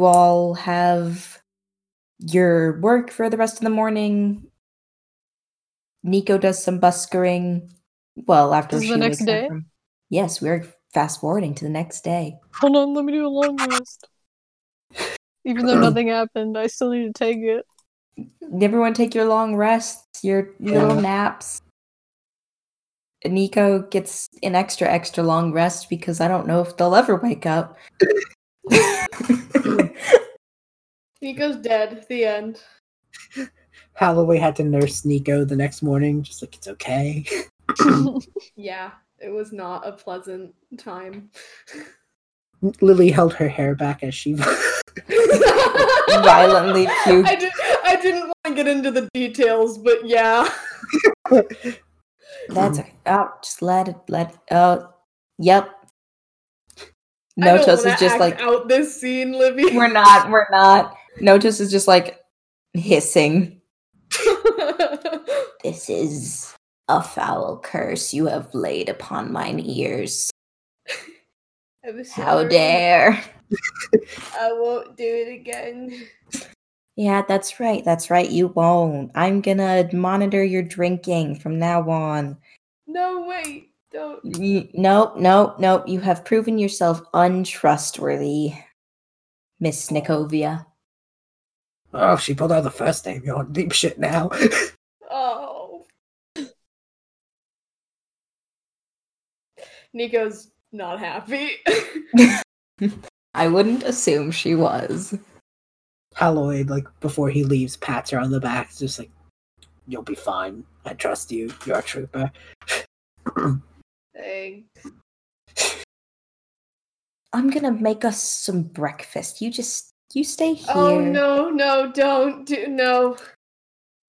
you all have your work for the rest of the morning. Nico does some buskering. Well, after This is she the next day? from- Yes, we're fast forwarding to the next day. Hold on, let me do a long rest. Even though nothing happened, I still need to take it. Everyone take your long rests, your little Yeah. naps. Nico gets an extra, extra long rest because I don't know if they'll ever wake up. Nico's dead. The end. Holloway had to nurse Nico the next morning, just like it's okay. Yeah, it was not a pleasant time. Lily held her hair back as she Violently puked. I, did, I didn't want to get into the details, but yeah. That's okay. Oh, just let it, let Oh, yep. I don't Notos is just act like, out this scene, Livy. we're not, we're not. Notos is just like hissing. This is a foul curse you have laid upon mine ears. I'm How dare. I won't do it again. Yeah, that's right. That's right. You won't. I'm gonna monitor your drinking from now on. No, wait. Don't. Y- Nope, nope, nope. You have proven yourself untrustworthy, Miss Nikovia. Oh, she pulled out the first name. You're on deep shit now. Oh. Nico's not happy. I wouldn't assume she was. Holloway, like before he leaves, pats her on the back, just like, "You'll be fine. I trust you. You're a trooper." Dang. I'm gonna make us some breakfast. You just you stay oh, here. Oh no, no, don't do no.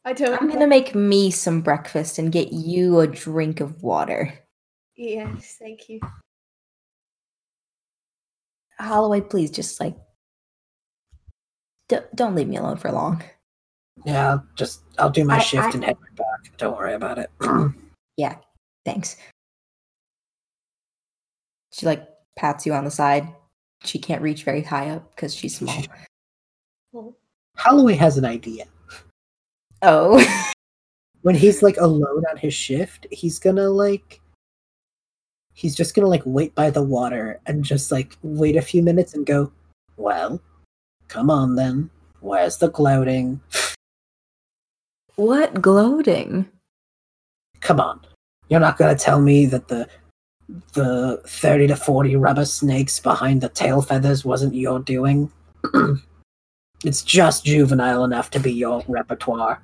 I don't. I'm gonna make me some breakfast and get you a drink of water. Yes, thank you. Holloway, please just like d- don't leave me alone for long. yeah, I'll just I'll do my I- shift I- and head right back. Don't worry about it. Yeah, thanks. She like pats you on the side. She can't reach very high up because she's small. Well, Holloway has an idea. Oh, When he's like alone on his shift, he's gonna like he's just gonna like wait by the water and just like wait a few minutes and go, Well, come on then. Where's the gloating? what gloating? Come on. You're not gonna tell me that the the thirty to forty rubber snakes behind the tail feathers wasn't your doing? it's just juvenile enough to be your repertoire.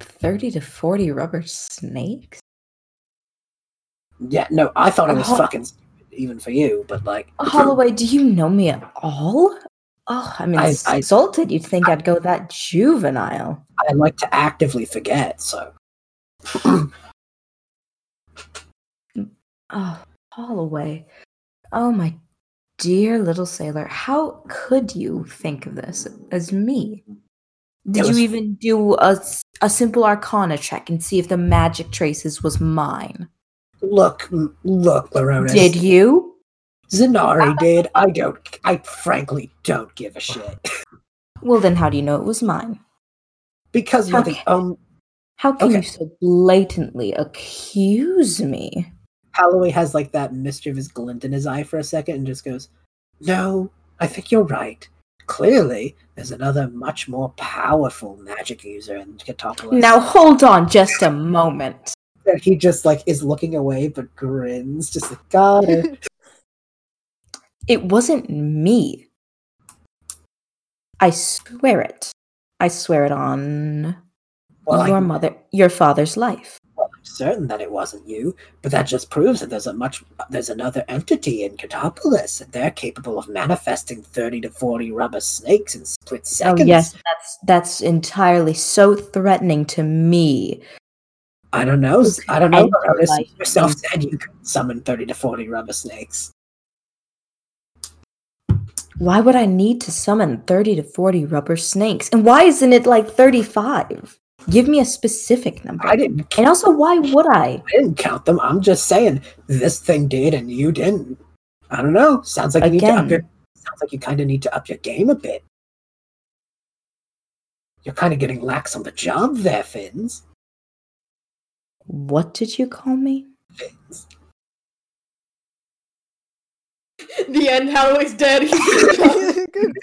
30 to 40 rubber snakes? Yeah, no, I thought it was fucking even for you, but like Holloway, do you know me at all? Oh, I'm I- I- You'd think I'd go that juvenile. I like to actively forget, so Oh, Holloway. Oh, my dear little sailor. How could you think of this as me? Did was- you even do a, a simple arcana check and see if the magic traces was mine? look look, Laronis. Did you? Zynari did. I don't I frankly don't give a shit. Well, then how do you know it was mine? because you're the Okay. um How can you so blatantly accuse me? Holloway has like that mischievous glint in his eye for a second and just goes, No, I think you're right. Clearly, there's another much more powerful magic user in Cetopolis. Now hold on just a moment. that he just like is looking away but grins, just like got it. It wasn't me. I swear it. I swear it on Well, your I'm mother, your father's life. Certain that it wasn't you, but that just proves that there's a much there's another entity in Cetopolis, and they're capable of manifesting thirty to forty rubber snakes in split oh, seconds. Oh yes, that's that's entirely so threatening to me. I don't know. I don't know. End your Laronis. life yourself said you could summon thirty to forty rubber snakes. Why would I need to summon 30 to 40 rubber snakes? And why isn't it like 35? Give me a specific number. I didn't. and also, why would I? I didn't count them. I'm just saying this thing did and you didn't. I don't know. Sounds like you need to up your, sounds sounds like you kind of need to up your game a bit. You're kind of getting lax on the job there, Fins. What did you call me? Fins. The end. Holloway's dead. Good-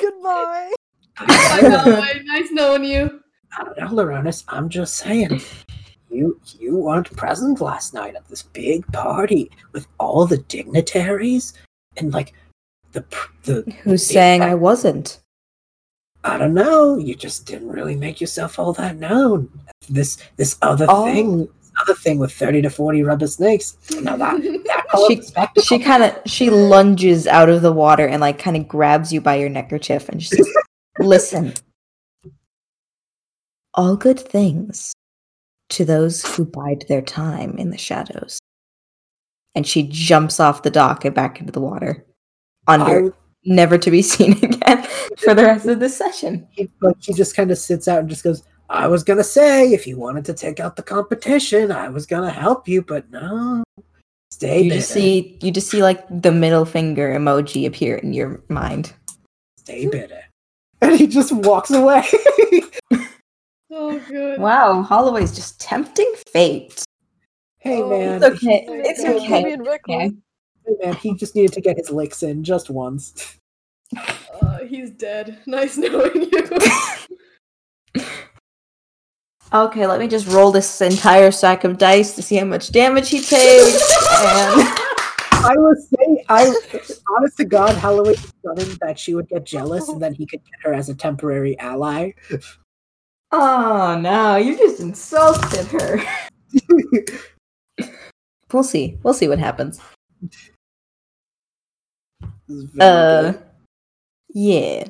Goodbye. Bye, Holloway. Nice knowing you. I don't know, Laronis. I'm just saying. You you weren't present last night at this big party with all the dignitaries and like the the Who's saying I wasn't? I don't know. You just didn't really make yourself all that known. This this other Oh. thing, other thing with thirty to forty rubber snakes. Now that that She-. She kind of she lunges out of the water and like kind of grabs you by your neckerchief and she says, "Listen, all good things to those who bide their time in the shadows." And she jumps off the dock and back into the water, under, I- never to be seen again for the rest of the session. he, like he just kind of sits out and just goes. I was gonna say if you wanted to take out the competition, I was gonna help you, but no. Stay You bitter. just see you just see like the middle finger emoji appear in your mind. Stay bitter. And he just walks away. Oh, good. Wow, Holloway's just tempting fate. hey Oh, man, It's okay. It's okay. Ruby Okay. hey, man, he just needed to get his licks in just once. Uh, he's dead. Nice knowing you. Okay, let me just roll this entire stack of dice to see how much damage he takes. and I was saying, I honest to God, Holloway was stunning that she would get jealous and then he could get her as a temporary ally. oh no, you just insulted her. We'll see. We'll see what happens. This is very Uh, good. yeah.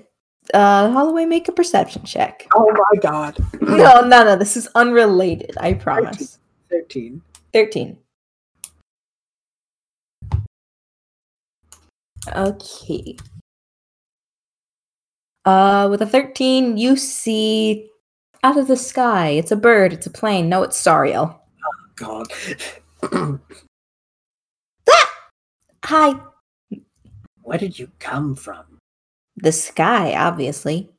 Uh, Holloway, make a perception check. oh my God, No, no, no. This is unrelated. I promise. thirteen. Thirteen. Okay. Uh, with a 13, you see out of the sky. It's a bird, it's a plane. No, it's Sariel. Oh, God, Hi. where did you come from? The sky, obviously.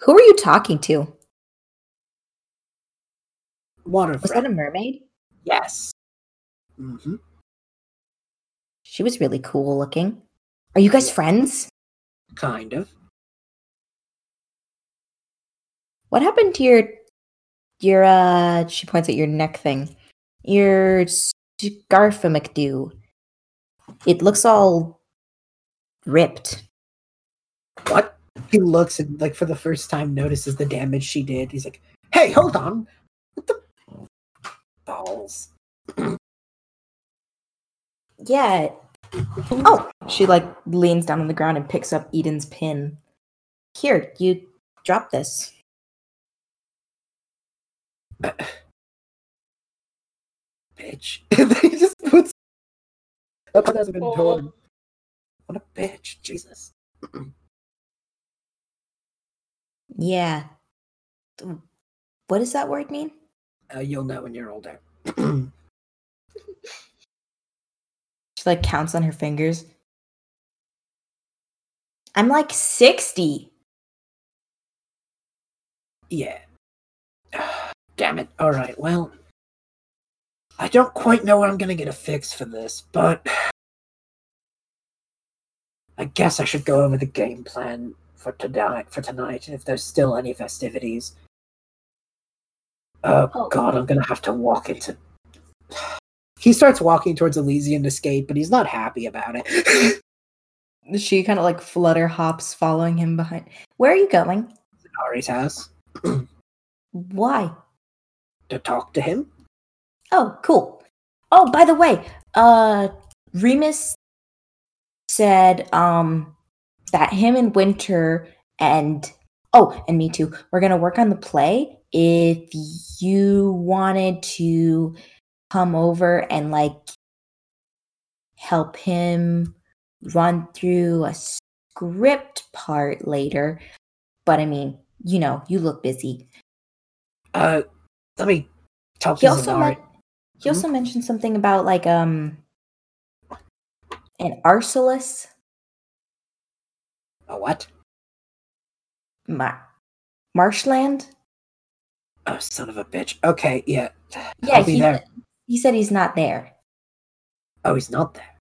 Who are you talking to? Water. Was that a mermaid? yes. hmm She was really cool looking. Are you guys friends? Kind of. What happened to your your uh she points at your neck thing. Your scarf McDo. It looks all ripped. What? He looks and like for the first time notices the damage she did. He's like, "Hey, hold on! What the balls?" Yeah. Oh, she like leans down on the ground and picks up Edyn's pin. Here, you drop this. bitch. and then he just puts. That part hasn't been Aw. told. What a bitch, Jesus. Yeah. What does that word mean? Uh, you'll know when you're older. She like counts on her fingers. I'm like 60. yeah. Damn it. All right. Well, I don't quite know where I'm gonna get a fix for this, but I guess I should go over the game plan for tonight. For tonight, if there's still any festivities. Oh, Oh. God, I'm gonna have to walk into. He starts walking towards Elysian Escape, but he's not happy about it. She kind of like flutter hops following him behind. Where are you going? Ari's house Why? To talk to him. Oh, cool. Oh, by the way, uh Remus said um that him and Winter and oh, and me too. We're going to work on the play if you wanted to come over and like help him run through a script part later. But I mean, you know, you look busy. Uh, let me talk He to also men- he also mentioned something about like um and Arcelus. A what? Mar- Marshland. Oh, son of a bitch. Okay, yeah. Yeah, he, there. he said he's not there. Oh, he's not there.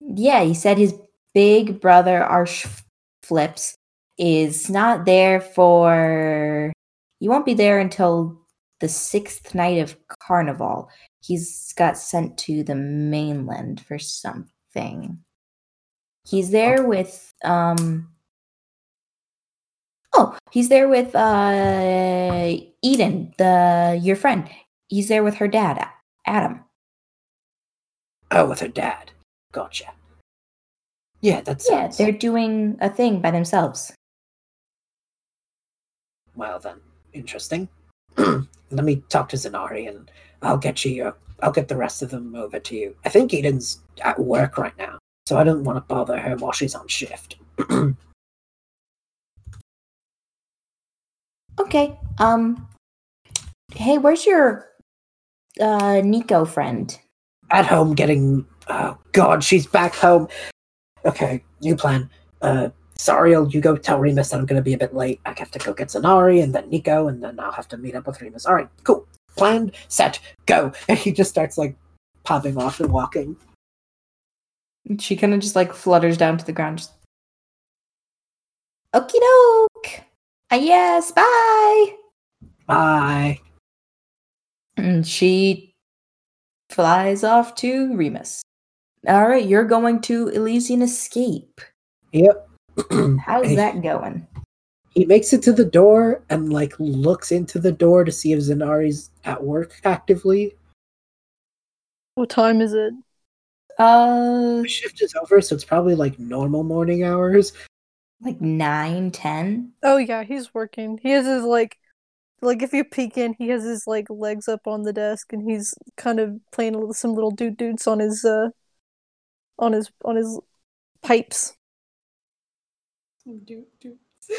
Yeah, he said his big brother Arsh Flips is not there for. He won't be there until the sixth night of Carnival. He's got sent to the mainland for something. He's there with um. Oh, he's there with uh Edyn, the your friend. He's there with her dad, Adam. Oh, with her dad. Gotcha. Yeah, that's Yeah, they're doing a thing by themselves. Well then, interesting. Let me talk to Zynari and I'll get you. Your, I'll get the rest of them over to you. I think Edyn's at work right now, so I don't want to bother her while she's on shift. Okay. Um. Hey, where's your uh Nico friend? at home getting. Oh God, she's back home. Okay, new plan. Uh, Sariel, you go tell Remus that I'm going to be a bit late. I have to go get Zynari and then Nico, and then I'll have to meet up with Remus. All right, cool. Planned, set, go. And he just starts like popping off and walking. She kind of just like flutters down to the ground. Just... Okie doke. Uh, yes. Bye. Bye. And she flies off to Remus. All right, you're going to Elysian Escape. Yep. How's Hey. that going? He makes it to the door and like looks into the door to see if Zynari's at work actively. What time is it? Uh, The shift is over, so it's probably like normal morning hours. like nine, ten. Oh yeah, he's working. He has his like like if you peek in, he has his like legs up on the desk and he's kind of playing a little, some little doot doots on his uh on his on his pipes. Do, do.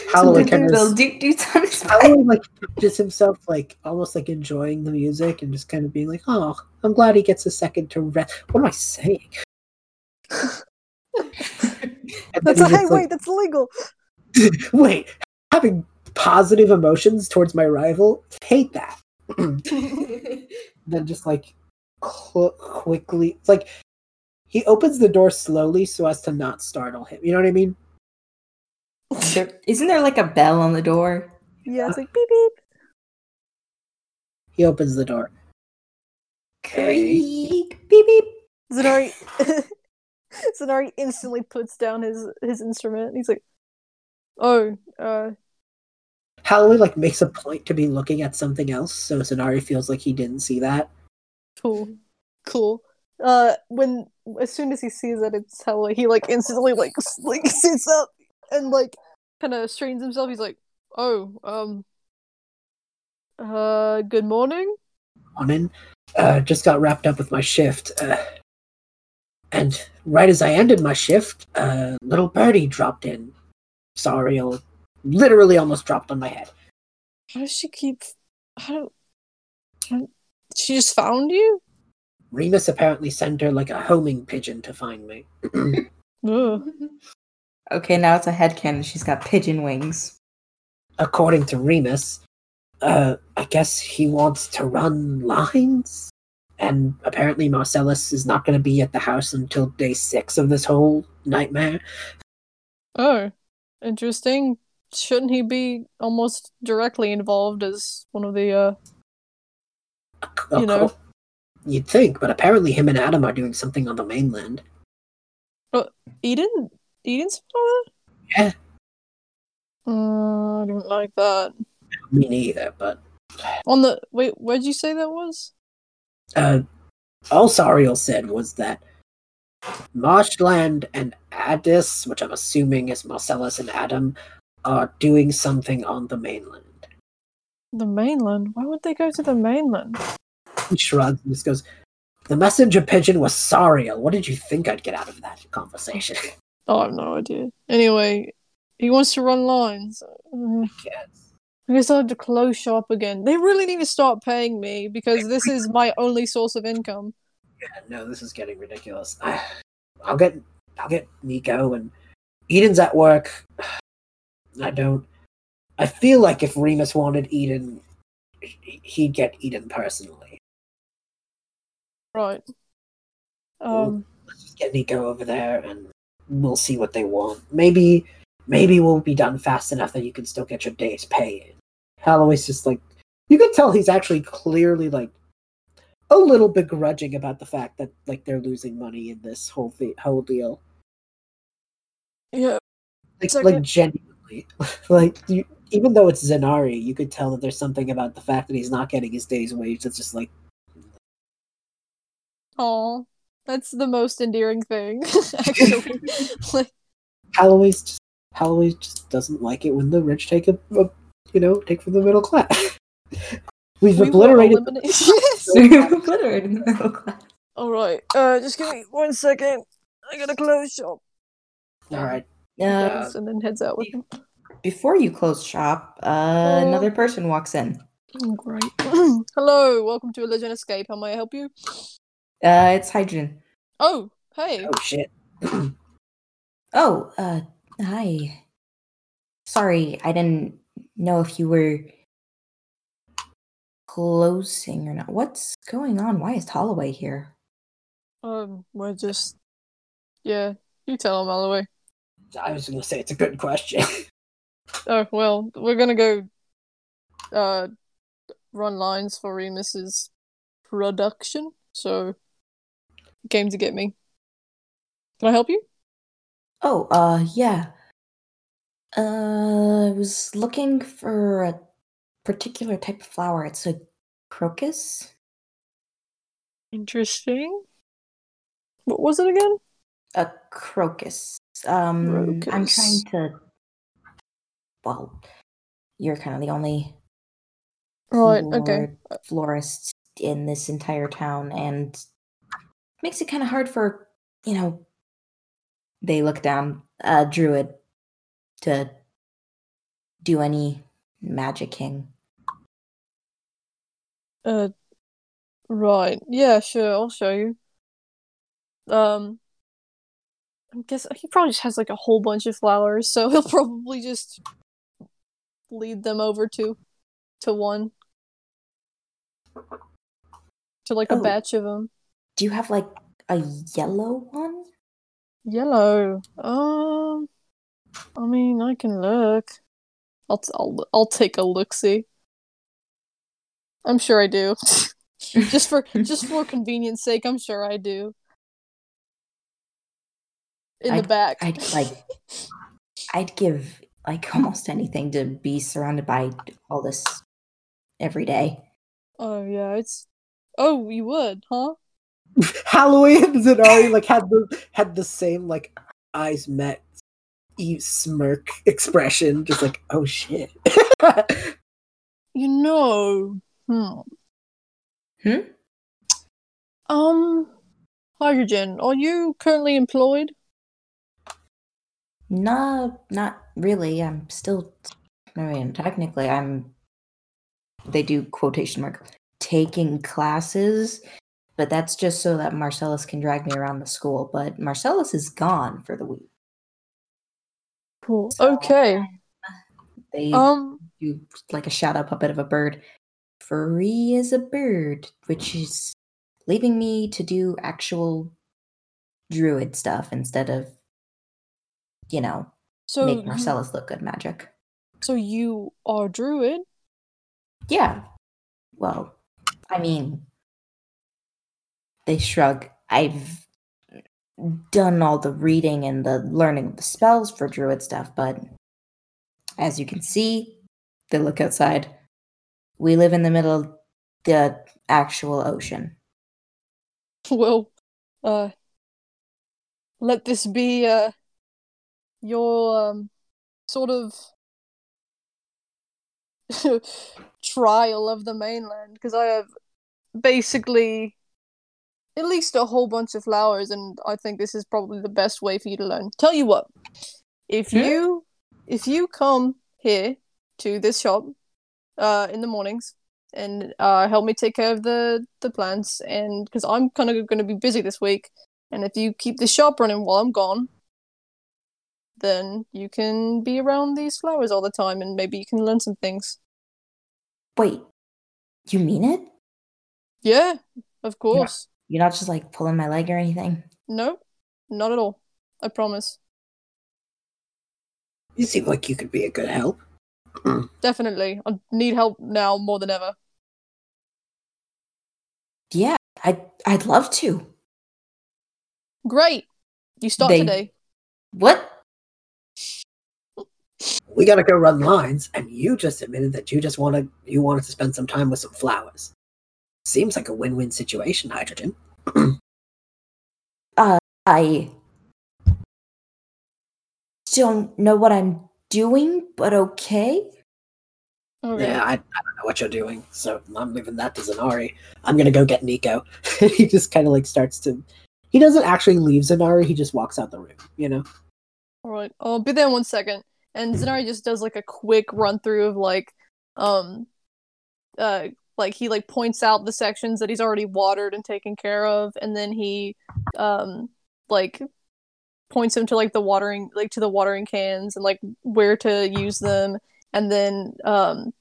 Holloway Some kind little of doot doots on his Holloway like just himself like almost like enjoying the music and just kind of being like, oh, I'm glad he gets a second to rest. What am I saying? That's a he hey wait, like, that's illegal. wait, having positive emotions towards my rival, hate that. then just like qu- quickly, it's like he opens the door slowly so as to not startle him. You know what I mean? There, isn't there like a bell on the door? Yeah, it's like beep beep. He opens the door. Creak, beep beep. Zynari Zynari instantly puts down his his instrument. He's like, "Oh, uh, Holloway like makes a point to be looking at something else, so Zynari feels like he didn't see that. cool, cool." Uh, when as soon as he sees that it's Hella, he like instantly like s- like sits up and like kind of straightens himself. He's like, "Oh, um, uh, good morning." Morning. Uh, just got wrapped up with my shift. Uh, and right as I ended my shift, uh, little birdie dropped in. Sorry, it'll literally almost dropped on my head. How does she keep? How do? how- She just found you? Remus apparently sent her like a homing pigeon to find me. Ugh. Okay, now it's a headcanon. She's got pigeon wings. According to Remus, uh, I guess he wants to run lines? And apparently Marcellus is not going to be at the house until day six of this whole nightmare. Oh, interesting. Shouldn't he be almost directly involved as one of the uh Of You know. course- You'd think, but apparently him and Adam are doing something on the mainland. Oh, Edyn? Edyn's father? Yeah. Uh, I don't like that. Me neither, but On the wait, where'd you say that was? uh, all Sariel said was that Marshland and Addis, which I'm assuming is Marcellus and Adam, are doing something on the mainland. The mainland. Why would they go to the mainland? He shrugs and just goes, The messenger pigeon was Sariel. What did you think I'd get out of that conversation? Oh, I have no idea. Anyway, he wants to run lines. Uh, Yes. I guess I'll have to close shop again. They really need to start paying me because this is my only source of income. Yeah, no, this is getting ridiculous. I'll get I'll get Nico and Edyn's at work. I don't. I feel like if Remus wanted Edyn, he'd get Edyn personally. Right. Um. Let's just get Nico over there, and we'll see what they want. Maybe, maybe we'll be done fast enough that you can still get your day's pay. Holloway's just like you can tell he's actually clearly like a little begrudging about the fact that like they're losing money in this whole thi- whole deal. Yeah. Like, like genuinely, like you, even though it's Zynari, you could tell that there's something about the fact that he's not getting his day's wage that's just like Aw. That's the most endearing thing, actually. like, Holloway's just Holloway just doesn't like it when the rich take a, a you know take from the middle class. We've we obliterated. eliminate- yes. Obliterated the middle class. All right. Uh, just give me one second. I gotta close shop. All right, Uh, and then heads out with him. before you close shop, uh, another person walks in. Oh, great. Hello, welcome to Elysian Escape. How may I help you? Uh, it's Hydrogen. Oh, hey. oh shit. Oh, uh, hi. Sorry, I didn't know if you were closing or not. What's going on? Why is Holloway here? Um, we're just. Yeah, you tell him, Holloway. I was gonna say it's a good question. Oh, well, we're gonna go. Uh, run lines for Remus's production, so. Came to get me. Can I help you? Oh, uh, yeah. Uh, I was looking for a particular type of flower. It's a crocus. Interesting. What was it again? A crocus. Um, I'm trying to. Well, you're kind of the only Right, okay. florist in this entire town, and makes it kind of hard for you know. They look down, uh, druid, to do any magicking. Uh, right. Yeah, sure. I'll show you. Um, I guess he probably just has like a whole bunch of flowers, so he'll probably just lead them over to to one to like a Oh. batch of them. Do you have like a yellow one? Yellow. Um, I mean, I can look. I'll t- I'll I'll take a look. See. I'm sure I do. just for just for convenience sake, I'm sure I do. In the I'd- back. I'd like. I'd give like almost anything to be surrounded by all this every day. Oh yeah, it's. Oh, you would, huh? Holloway and Zynari like had the had the same like eyes met e- smirk expression, just like oh shit. You know. Hmm. Hmm? Um. Hydrogen, are you currently employed? No, not really. I'm still. I mean, technically, I'm. They do quotation mark taking classes, but that's just so that Marcellus can drag me around the school. But Marcellus is gone for the week. Cool. So, Okay. They Um. do like a shadow puppet of a bird, free as a bird, which is leaving me to do actual druid stuff instead of, you know, So make you- Marcellus look good magic. So you are druid. Yeah. Well, I mean, they shrug. I've done all the reading and the learning of the spells for druid stuff, but as you can see, they look outside. We live in the middle of the actual ocean. Well, uh, let this be uh your um sort of trial of the mainland because I have basically at least a whole bunch of flowers and I think this is probably the best way for you to learn. Tell you what, if Hmm? you if you come here to this shop uh in the mornings and uh help me take care of the the plants and because I'm kind of going to be busy this week And if you keep the shop running while I'm gone, then you can be around these flowers all the time and maybe you can learn some things. Wait, you mean it? Yeah, of course. You're not just like pulling my leg or anything? Nope, not at all. I promise. You seem like you could be a good help. Definitely. I need help now more than ever. Yeah, I'd, I'd love to. Great. You start They- today. What? We gotta go run lines, and you just admitted that you just wanted you wanted to spend some time with some flowers. Seems like a win-win situation, Hydrogen. I don't know what I'm doing, but okay. Okay. Yeah, I, I don't know what you're doing, so I'm leaving that to Zynari. I'm gonna go get Nico. he just kind of like starts to. He doesn't actually leave Zynari. He just walks out the room. You know. All right, I'll be there in one second. And Zynari just does like a quick run through of like, um, uh, like he like points out the sections that he's already watered and taken care of, and then he, um, like points him to like the watering, like to the watering cans and like where to use them, and then um,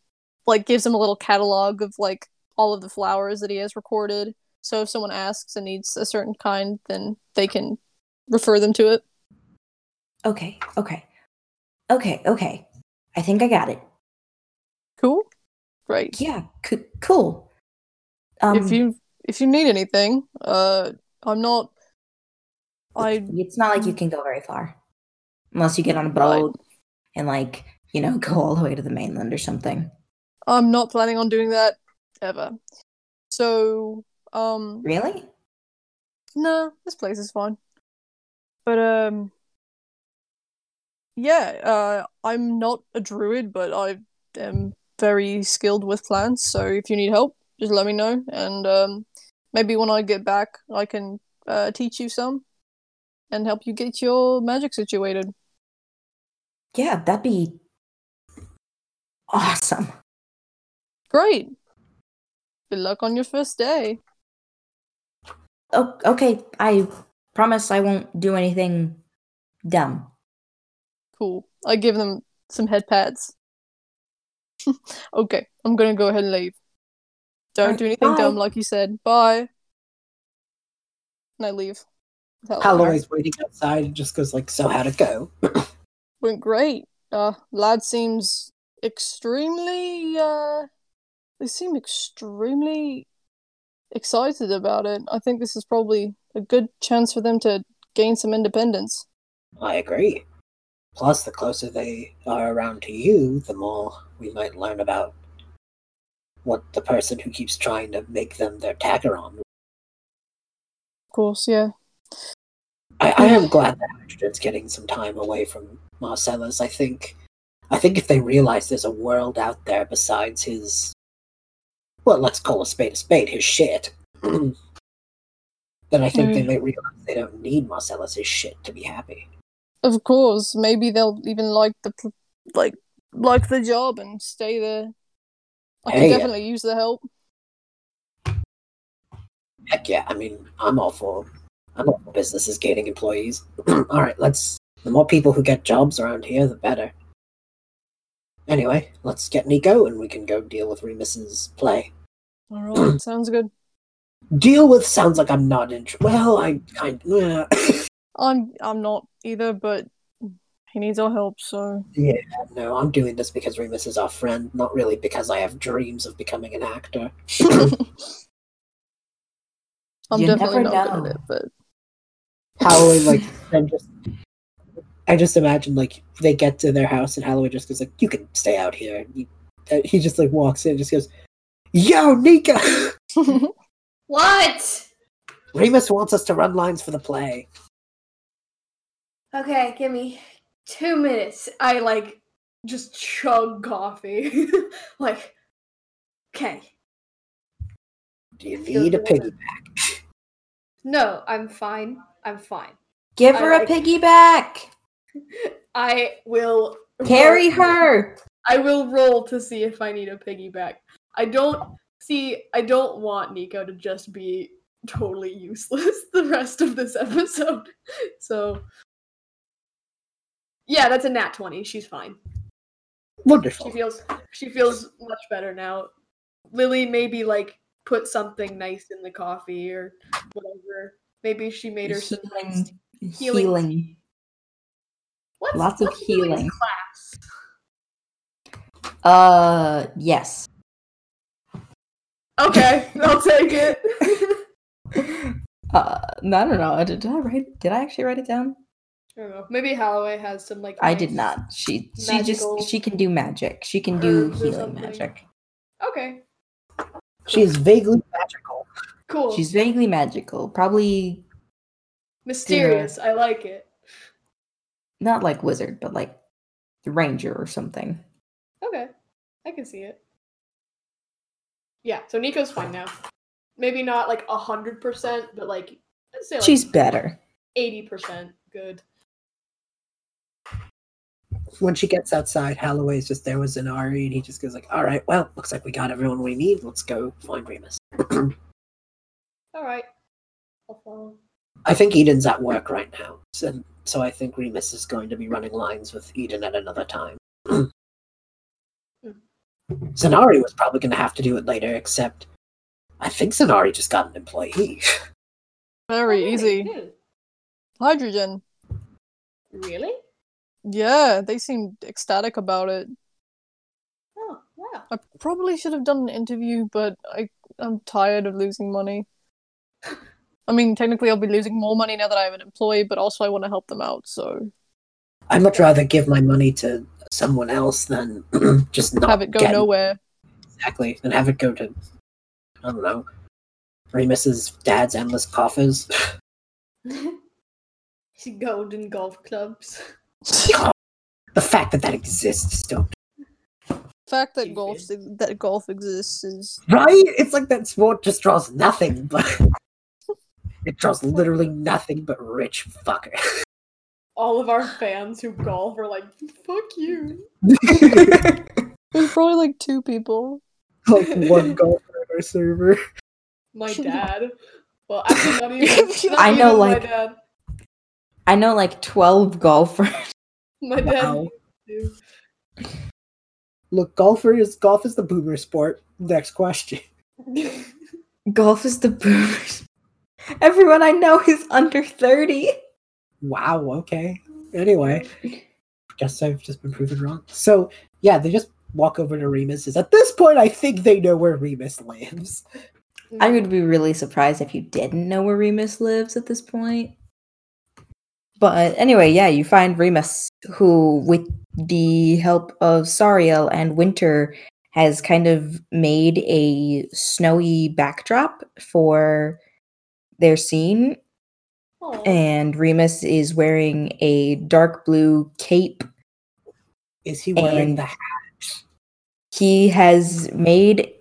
like gives him a little catalog of like all of the flowers that he has recorded. So if someone asks and needs a certain kind, then they can refer them to it. Okay, okay. Okay, okay. I think I got it. Cool. Right. Yeah, c- cool. Um, if you if you need anything, uh, I'm not. I it's not like you can go very far. Unless you get on a Right. boat and like, you know, go all the way to the mainland or something. I'm not planning on doing that ever. So, um, Really? no, this place is fine. But um, yeah, uh, I'm not a druid, but I am very skilled with plants. So if you need help, just let me know, and um, maybe when I get back, I can uh, teach you some and help you get your magic situated. Yeah, that'd be awesome. Great. Good luck on your first day. Oh, okay, I promise I won't do anything dumb. Cool. I give them some head pats. okay, I'm gonna go ahead and leave. Don't Alright, do anything dumb like you said. Bye. And I leave. Holloway's waiting outside and just goes like, "So how'd it go?" went great. Uh, lad seems extremely. Uh, they seem extremely excited about it. I think this is probably a good chance for them to gain some independence. I agree. Plus, the closer they are around to you, the more we might learn about what the person who keeps trying to make them their Tagaron. Of course, yeah. I, I am glad that Hydrogen's getting some time away from Marcellus. I think, I think if they realize there's a world out there besides his, well, let's call a spade a spade, his shit, then I think they Mm. may realize they don't need Marcellus's shit to be happy. Of course, maybe they'll even like the pl- like like the job and stay there. I could Hey, uh, definitely use the help. Heck yeah! I mean, I'm all for I'm all for businesses gaining employees. all right, let's. The more people who get jobs around here, the better. Anyway, let's get Nico, and we can go deal with Remus's play. All right, sounds good. Deal with sounds like I'm not interested. Well, I kind. Yeah. I'm I'm not either, but he needs our help, so yeah, no, I'm doing this because Remus is our friend, not really because I have dreams of becoming an actor. I'm You definitely never not good know. at it. But Holloway, like, and just. I just imagine like they get to their house and Holloway just goes like, "You can stay out here." And he, uh, he just like walks in, and just goes, "Yo, Nika, What? Remus wants us to run lines for the play." Okay, give me two minutes. I like just chug coffee. like, okay. Do you Feel need a piggyback? No, I'm fine. I'm fine. Give her a piggyback. I will Carry roll- her. I will roll to see if I need a piggyback. I don't see. I don't want Nico to just be totally useless the rest of this episode. So yeah, that's a nat 20. She's fine. Wonderful. She feels she feels much better now. Lily maybe like put something nice in the coffee or whatever. Maybe she made her some nice healing, healing- healing. What's, Lots of what's healing healing. class. Uh, yes. Okay, I'll take it. Uh, no, I don't know. Did, did I write? Did I actually write it down? I don't know. Maybe Holloway has some like. I did not. She she just she can do magic. She can do healing something. magic. Okay, She is vaguely magical. cool. She's vaguely magical. Probably mysterious. I like it. not like wizard, but like the ranger or something. Okay, I can see it. Yeah, so Nico's fine now. Maybe not like a hundred percent, but like let's say like She's better. eighty percent good. When she gets outside, Holloway's just there with Zynari, and he just goes like, "All right, well, looks like we got everyone we need. Let's go find Remus." All right, I'll follow. I think Edyn's at work right now, so, so I think Remus is going to be running lines with Edyn at another time. Zynari was probably going to have to do it later, except I think Zynari just got an employee. Very Oh, easy. Hmm. Hydrogen. Really? Yeah, they seemed ecstatic about it. Oh wow. I probably should have done an interview, but I I'm tired of losing money. I mean, technically, I'll be losing more money now that I have an employee, but also I want to help them out. So I'd much rather give my money to someone else than just not have it go get- nowhere. Exactly, and have it go to I don't know Remus's dad's endless coffers. Golden golf clubs. the fact that that exists still The fact that golf that golf exists is right. It's like that sport just draws nothing but it draws literally nothing but rich fucker. All of our fans who golf are like, "Fuck you." there's probably like two people. like one golfer in our server. My dad. Well, actually, not even. not I know, even like- my dad. I know like twelve golfers. My dad. Wow. used Look, golfer is golf is the boomer sport. Next question. Golf is the boomers. Everyone I know is under thirty. Wow. Okay. Anyway, guess I've just been proven wrong. So yeah, they just walk over to Remus's. At this point, I think they know where Remus lives. I would be really surprised if you didn't know where Remus lives at this point. But anyway, yeah, you find Remus, who, with the help of Sariel and Winter, has kind of made a snowy backdrop for their scene. Aw. And Remus is wearing a dark blue cape. Is he wearing the hat? He has made.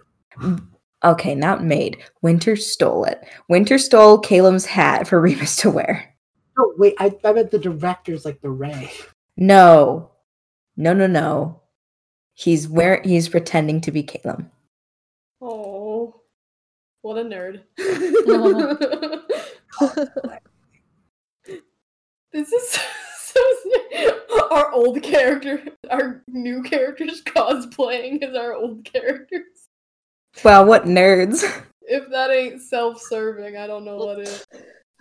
Okay, not made. Winter stole it. Winter stole Caleb's hat for Remus to wear. Oh wait, I, I meant the director's like the Ray. No. No, no, no. He's where he's pretending to be Caleb. Oh, what a nerd. this is so, so our old character, our new characters cosplaying as our old characters. Wow, what nerds. If that ain't self-serving, I don't know what is.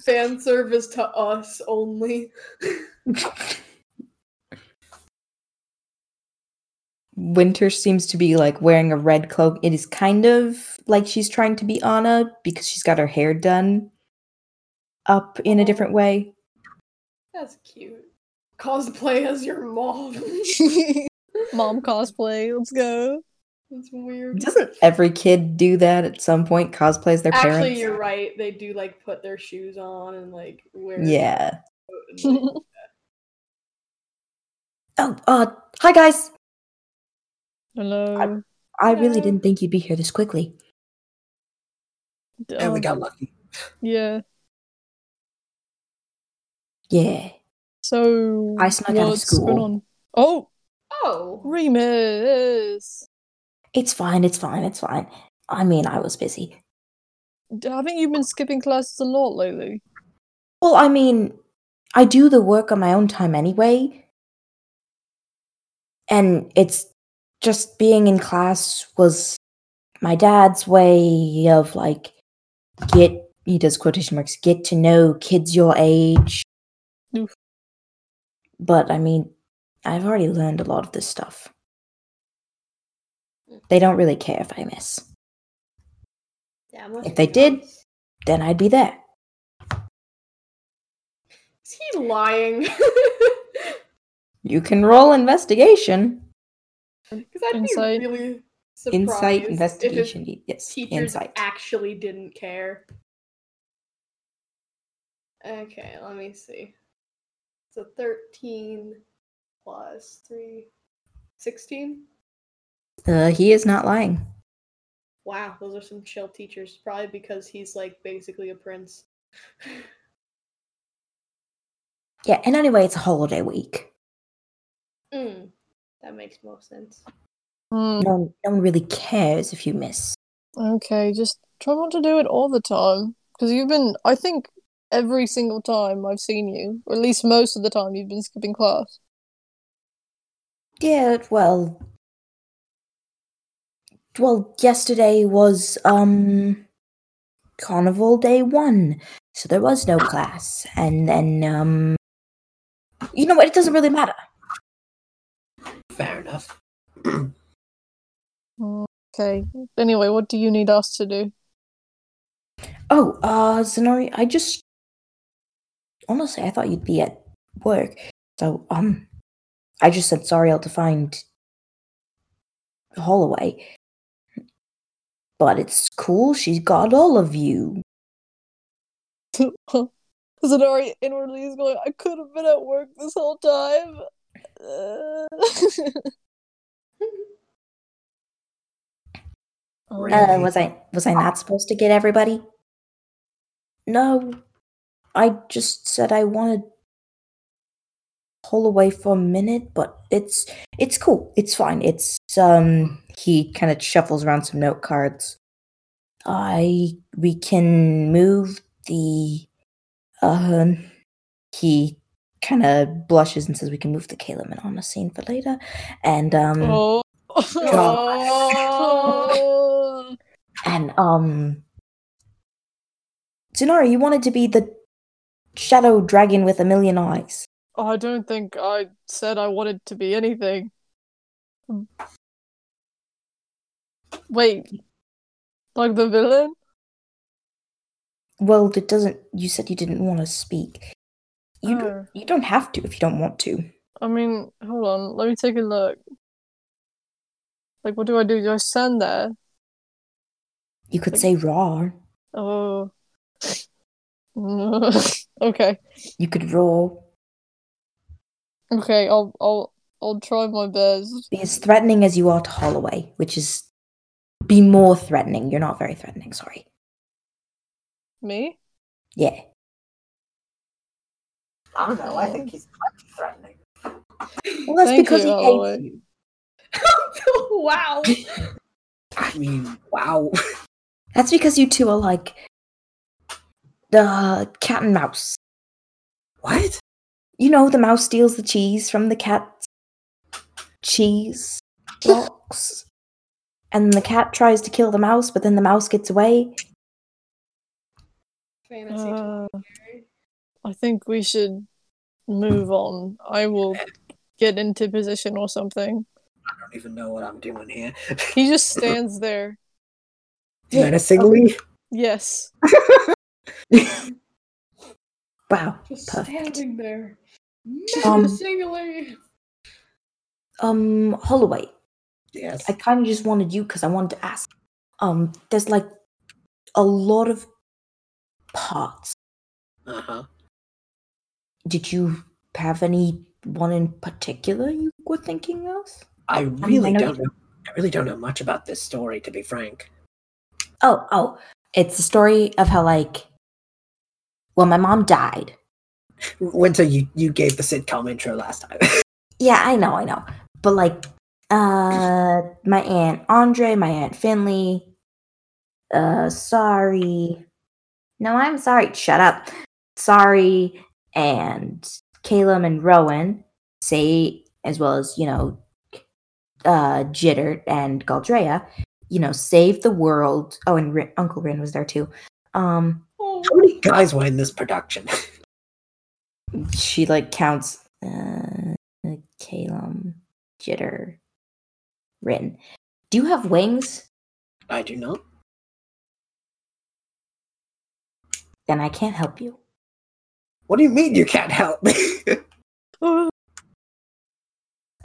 Fan service to us only. Winter seems to be like wearing a red cloak. It is kind of like she's trying to be Anna because she's got her hair done up in a different way. That's cute. Cosplay as your mom. Mom cosplay. Let's go. That's weird. Doesn't every kid do that at some point? Cosplays their Actually, parents? Actually, you're right. They do like put their shoes on and like wear. Yeah. and, like, Oh, uh, hi guys. Hello. I really Hello. didn't think you'd be here this quickly. And we Um, got lucky. yeah. Yeah. So I snuck out of what's going school. on? Oh, Oh, Remus. It's fine, it's fine, it's fine. I mean, I was busy. haven't you been skipping classes a lot lately? Well, I mean, I do the work on my own time anyway. And it's just being in class was my dad's way of like get he does quotation marks get to know kids your age. Oof. But I mean, I've already learned a lot of this stuff. They don't really care if I miss. Yeah, If they did- times. Then I'd be there. Is he lying? You can roll investigation. Because I'd Insight. be really surprised Insight if his investigation. Yes, teachers insight. actually didn't care. Okay, let me see. So 13 plus 3, 16? Uh, he is not lying. Wow, those are some chill teachers. Probably because he's like basically a prince. Yeah, and anyway, it's a holiday week. mm, that makes most sense. Hmm, No, one- no one really cares if you miss. okay, just try not to do it all the time. Because you've been, I think, every single time I've seen you, or at least most of the time, you've been skipping class. Yeah, well, well, yesterday was um carnival day one, so there was no class, and then um, you know what? It doesn't really matter. Fair enough. Okay. Anyway, what do you need us to do? Oh, uh, Zynari, I just honestly, I thought you'd be at work, so um, I just said Sariel to find Holloway. But it's cool. She's got all of you. Zynari inwardly is going, I could have been at work this whole time. Uh, was I was I not supposed to get everybody? No, I just said I wanted Holloway for a minute, but it's it's cool. It's fine. It's um. He kind of shuffles around some note cards. I we can move the uh. He kind of blushes and says we can move the Calaman on a scene for later, and um. Oh. Oh. And um Zynari, you wanted to be the shadow dragon with a million eyes. I don't think I said I wanted to be anything. Wait. Like the villain? Well, it doesn't you said you didn't want to speak. You don't, Oh. you don't have to if you don't want to. I mean, hold on, let me take a look. Like, what do I do? Do I stand there? You could Like- say raw. Oh. okay. You could roar. Okay, I'll I'll I'll try my best. Be as threatening as you are to Holloway, which is be more threatening. You're not very threatening, sorry. Me? Yeah. I don't know. I think he's plenty threatening. Well that's Thank because you, he Holloway. hates you. wow. I mean, wow. That's because you two are like the cat and mouse. What? You know, the mouse steals the cheese from the cat's cheese box. And the cat tries to kill the mouse, but then the mouse gets away. Fantasy. Uh, I think we should move on. I will get into position or something. I don't even know what I'm doing here. He just stands there. Menacingly. Yes. Wow. Just Perfect. standing there. Um, Um, Holloway, Yes. I kind of just wanted you because I wanted to ask. Um, there's like a lot of parts. Uh huh. Did you have any one in particular you were thinking of? I really know- don't know. I really don't know much about this story, to be frank. Oh, oh, it's the story of how like, well, my mom died. Winter, you you gave the sitcom intro last time. Yeah, I know, I know. But like uh my aunt Andre, my aunt Finley, uh, sorry. No, I'm sorry. Shut up. Sorry. And Caleb and Rowan say, as well as, you know, uh, Jitter and Galdrea, you know, save the world. Oh, and Rin- Uncle Rin was there too. Um, How many guys were in this production? she like counts uh Calum, Jitter, Rin. Do you have wings? I do not. Then I can't help you. What do you mean you can't help me?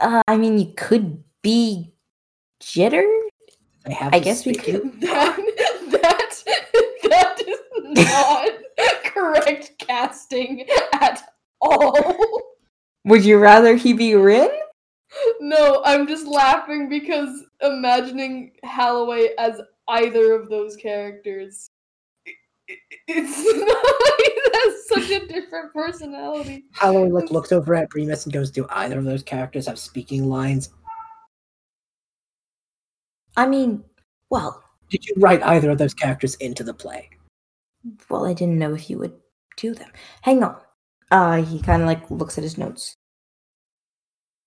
Uh, I mean, you could be Jitter. I have. I guess we could. that that that is not correct casting at all. Would you rather he be Rin? No, I'm just laughing because imagining Holloway as either of those characters. i- i- It's not, he has such a different personality. Holloway like looks over at Remus and goes, "Do either of those characters have speaking lines? I mean, well, Did you write either of those characters into the play?" well, I didn't know if you would do them. Hang on. Uh, he kind of like looks at his notes.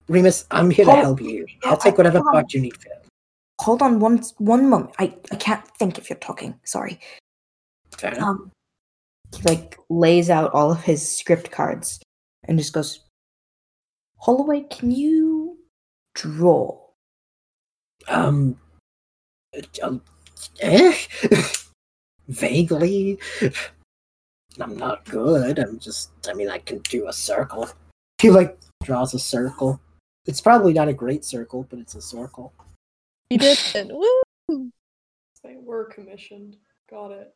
Remus, I'm here to help you. I'll take whatever part you need for. Hold on one one moment. I I can't think if you're talking. Sorry. Fair enough. Um, he like lays out all of his script cards and just goes, Holloway, can you draw? Um, uh, eh? vaguely. I'm not good. I'm just. I mean, I can do a circle. He like draws a circle. It's probably not a great circle, but it's a circle. he did it. Woo! They were commissioned. Got it.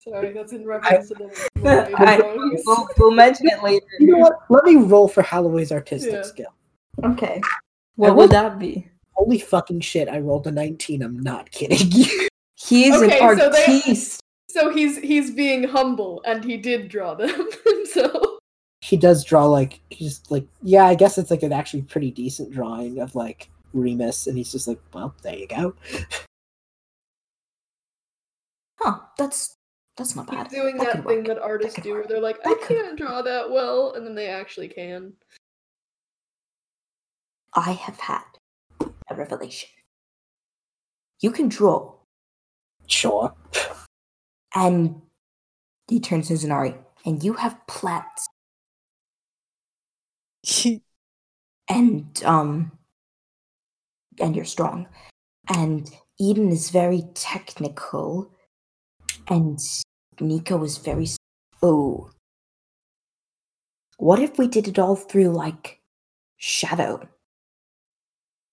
Sorry, that's in reference to the I- Moonlight we'll, we'll mention it later. You know what? Let me roll for Holloway's artistic Yeah. skill. Okay. What will- would that be? Holy fucking shit! I rolled a 19. I'm not kidding you. He is Okay, an so they- artiste. So he's he's being humble, and he did draw them. so he does draw like he's like yeah. I guess it's like an actually pretty decent drawing of like Remus, and he's just like, well, there you go. Huh, that's that's not he's bad. doing That that, thing work. that artists could do, where they're like, That I can't draw that well, and then they actually can. I have had a revelation. You can draw, Sure. And he turns to Zynari, and you have plants, and um, and you're strong, and Edyn is very technical, and Nico is very. Oh, what if we did it all through like shadow?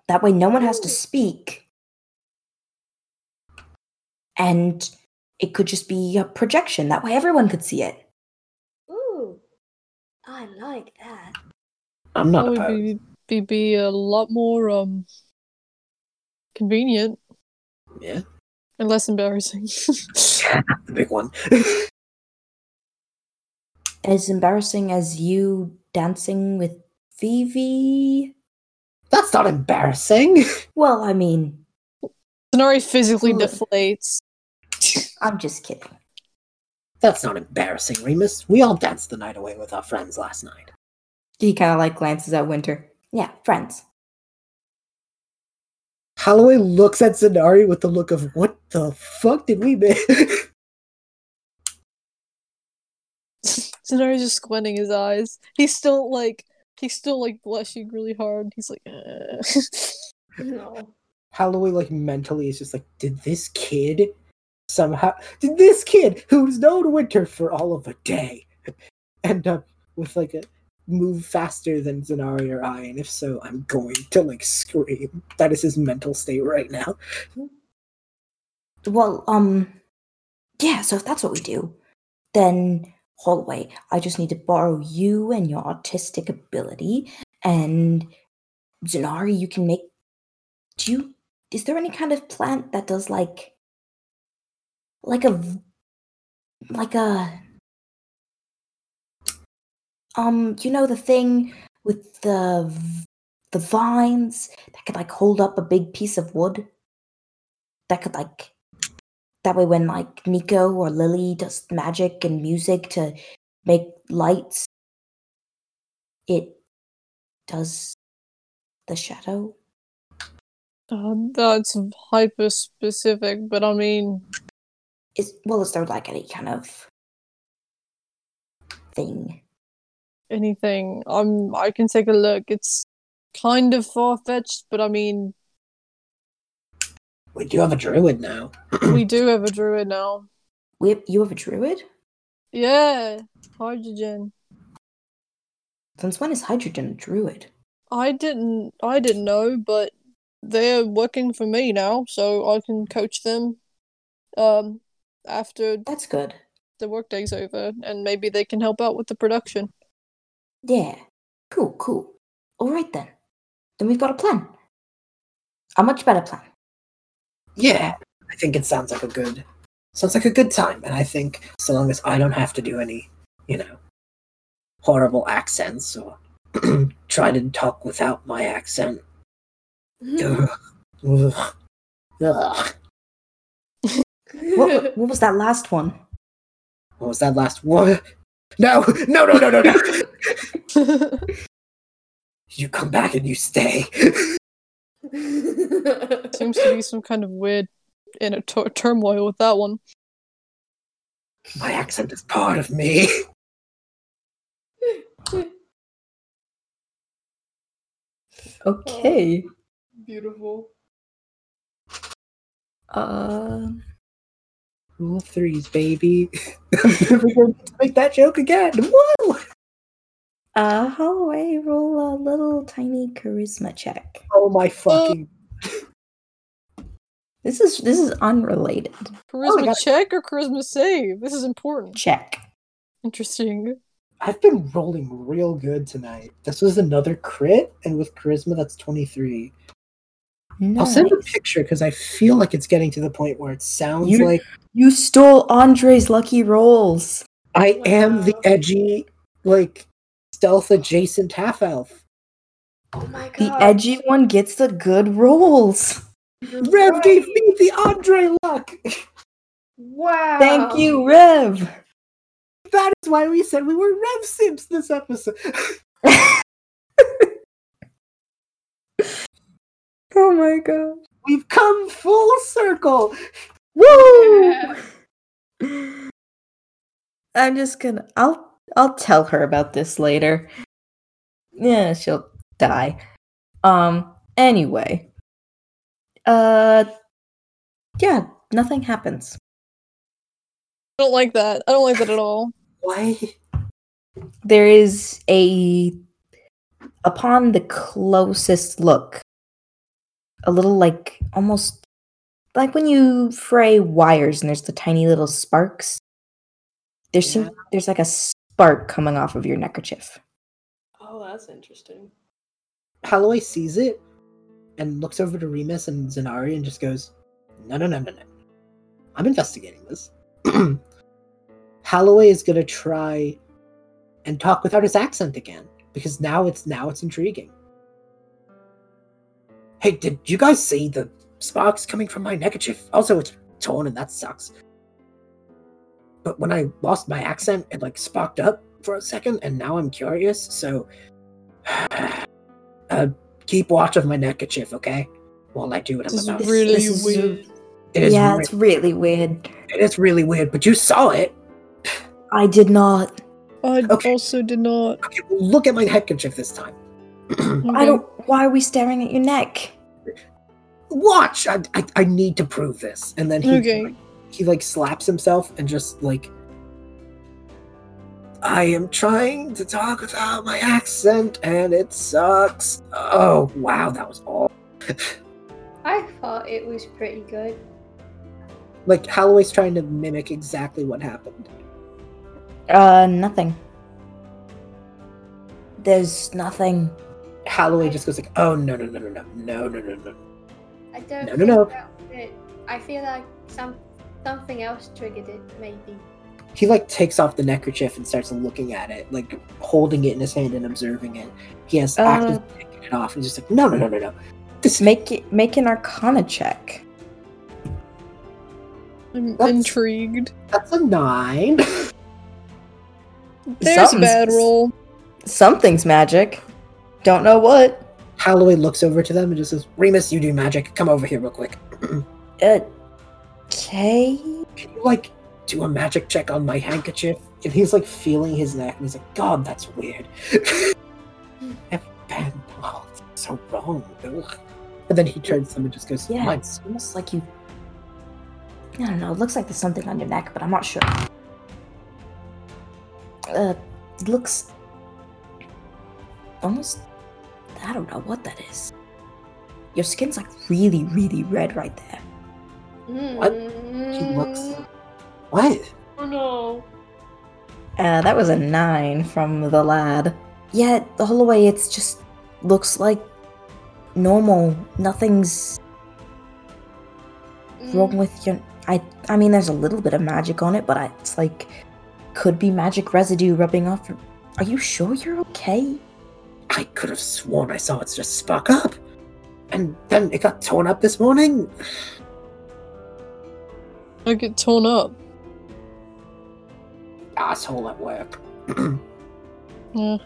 That way, no one has to speak, and it could just be a projection. That way, everyone could see it. Ooh, I like that. I'm not That would be, be be a lot more um convenient Yeah, and less embarrassing. the big one. As embarrassing as you dancing with Vivi. That's not embarrassing. Well, I mean, Zynari physically deflates. I'm just kidding. That's not embarrassing, Remus. We all danced the night away with our friends last night. He kind of like glances at Winter. Yeah, friends. Holloway looks at Zynari with the look of what the fuck did we miss? Zynari's just squinting his eyes. He's still like he's still like blushing really hard. He's like, uh. No. Holloway like mentally is just like, did this kid somehow did this kid who's known Winter for all of a day end up with like a move faster than Zynari or I? And if so, I'm going to like scream. That is his mental state right now. Well, um, yeah, so if that's what we do, then Holloway, I just need to borrow you and your artistic ability, and Zynari, you can make. Do you. Is there any kind of plant that does like. Like a like a. Um, you know the thing with the the vines that could like hold up a big piece of wood. That could like that way when like Nico or Lily does magic and music to make lights, it does the shadow. Uh, that's hyper specific, but I mean, Is well, is there like any kind of thing? anything. Um, I can take a look. It's kind of far fetched, but I mean, We do have a druid now. we do have a druid now. We have, you have a druid? Yeah, hydrogen. Since when is hydrogen a druid? I didn't, I didn't know, but they're working for me now, so I can coach them. Um, after That's good. the workday's over, and maybe they can help out with the production. Yeah. Cool, cool. All right then. Then we've got a plan. A much better plan. Yeah, I think it sounds like a good sounds like a good time, and I think so long as I don't have to do any, you know, horrible accents or try to talk without my accent. Mm-hmm. Ugh. Ugh. Ugh. What, what was that last one? What was that last one? No, no, no, no, no, no! You come back and you stay. Seems to be some kind of weird inner tur- turmoil with that one. My accent is part of me. Okay. Beautiful. Uh, Rule of threes, baby. I'm never going to make that joke again. Whoa! uh, Holloway, roll a little tiny charisma check. Oh my fucking. This is this is unrelated. Charisma God. check or charisma save? This is important. Check. Interesting. I've been rolling real good tonight. This was another crit, and with charisma, that's 23. I'll send a picture because I feel like it's getting to the point where it sounds You- like You stole Andre's lucky rolls. I am the edgy, like, stealth adjacent half elf. Oh my god. The edgy one gets the good rolls. You're Rev right. gave me the Andre luck. Wow. Thank you, Rev. that is why we said we were Rev Simps this episode. oh my god. We've come full circle. Woo! Yeah. I'm just gonna I'll I'll tell her about this later. Yeah, she'll die. Um anyway. Uh yeah, nothing happens. I don't like that. I don't like that at all. Why? There is a upon the closest look a little like almost like when you fray wires and there's the tiny little sparks. There's some, there's like a spark coming off of your neckerchief. Oh, that's interesting. Holloway sees it and looks over to Remus and Zynari and just goes, No, no, no, no, no. I'm investigating this. Holloway is gonna try and talk without his accent again because now it's now it's intriguing. Hey, did you guys see the sparks coming from my neckerchief? Also, it's torn and that sucks. But when I lost my accent, it like sparked up for a second, and now I'm curious. So, uh, keep watch of my neckerchief, okay? While I do what I'm This is about. to really This is- weird. It is yeah, re- it's really weird. it is really weird, but you saw it. I did not. I Okay. also did not. Okay, well, look at my neckerchief this time. I don't. Why are we staring at your neck? Watch! I, I, I need to prove this. And then he, Okay. he like slaps himself and just like. I am trying to talk without my accent and it sucks. Oh, wow, that was all. I thought it was pretty good. Like, Holloway's trying to mimic exactly what happened. Uh, nothing. There's nothing. Holloway just goes like, oh, no, no, no, no, no, no, no, no, no. I don't No, no, no. that was it. I feel like some something else triggered it, maybe. He like takes off the neckerchief and starts looking at it, like holding it in his hand and observing it. He has Uh. active taking it off and just like, no, no, no, no, no. This Make it make an Arcana check. I'm That's- intrigued. that's a nine. There's a bad roll. Something's magic. Don't know what. Holloway looks over to them and just says, Remus, you do magic. Come over here real quick. Uh, okay. Can you like do a magic check on my handkerchief? And he's like feeling his neck and he's like, God, that's weird. Been oh, so wrong. Ugh. And then he turns to them and just goes, Yeah, "My it's almost like you. I don't know. It looks like there's something on your neck, but I'm not sure. Uh, it looks almost. I don't know what that is. Your skin's like really, really red right there. What? She looks- What? Oh no. Uh, that was a nine from the lad. Yeah, the whole way it's just looks like normal. Nothing's Mm. wrong with your. I I mean, there's a little bit of magic on it, but I, it's like could be magic residue rubbing off. Are you sure you're okay? I could have sworn I saw it just spark up. And then it got torn up this morning. I get torn up. Asshole at work. Yeah.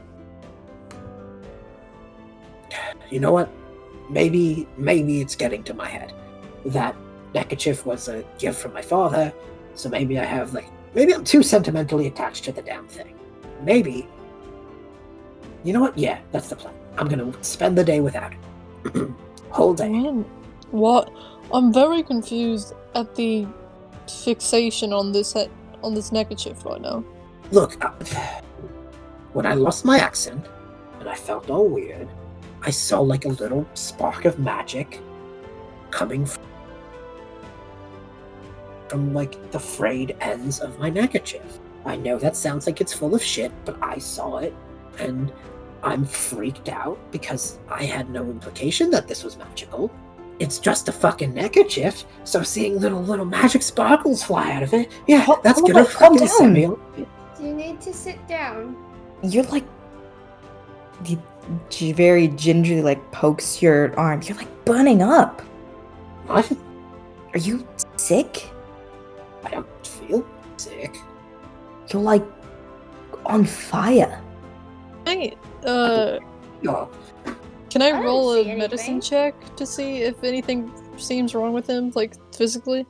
you know what? Maybe, maybe it's getting to my head. That neckerchief was a gift from my father, so maybe I have like, maybe I'm too sentimentally attached to the damn thing. Maybe. You know what? Yeah, that's the plan. I'm gonna spend the day without it. Whole day. What? I'm very confused at the fixation on this he- on this neckerchief right now. Look, uh, when I lost my accent and I felt all weird, I saw like a little spark of magic coming f- from like the frayed ends of my neckerchief. I know that sounds like it's full of shit, but I saw it and I'm freaked out because I had no implication that this was magical. It's just a fucking neckerchief, so seeing little little magic sparkles fly out of it, yeah, Hold- that's hold gonna on, calm fucking set down. me off. Do you need to sit down? You're like. You g- very gingerly like pokes your arm. You're like burning up. I, Are you sick? I don't feel sick. You're like on fire. I, uh, can I, I roll a medicine anything. check to see if anything seems wrong with him, like physically?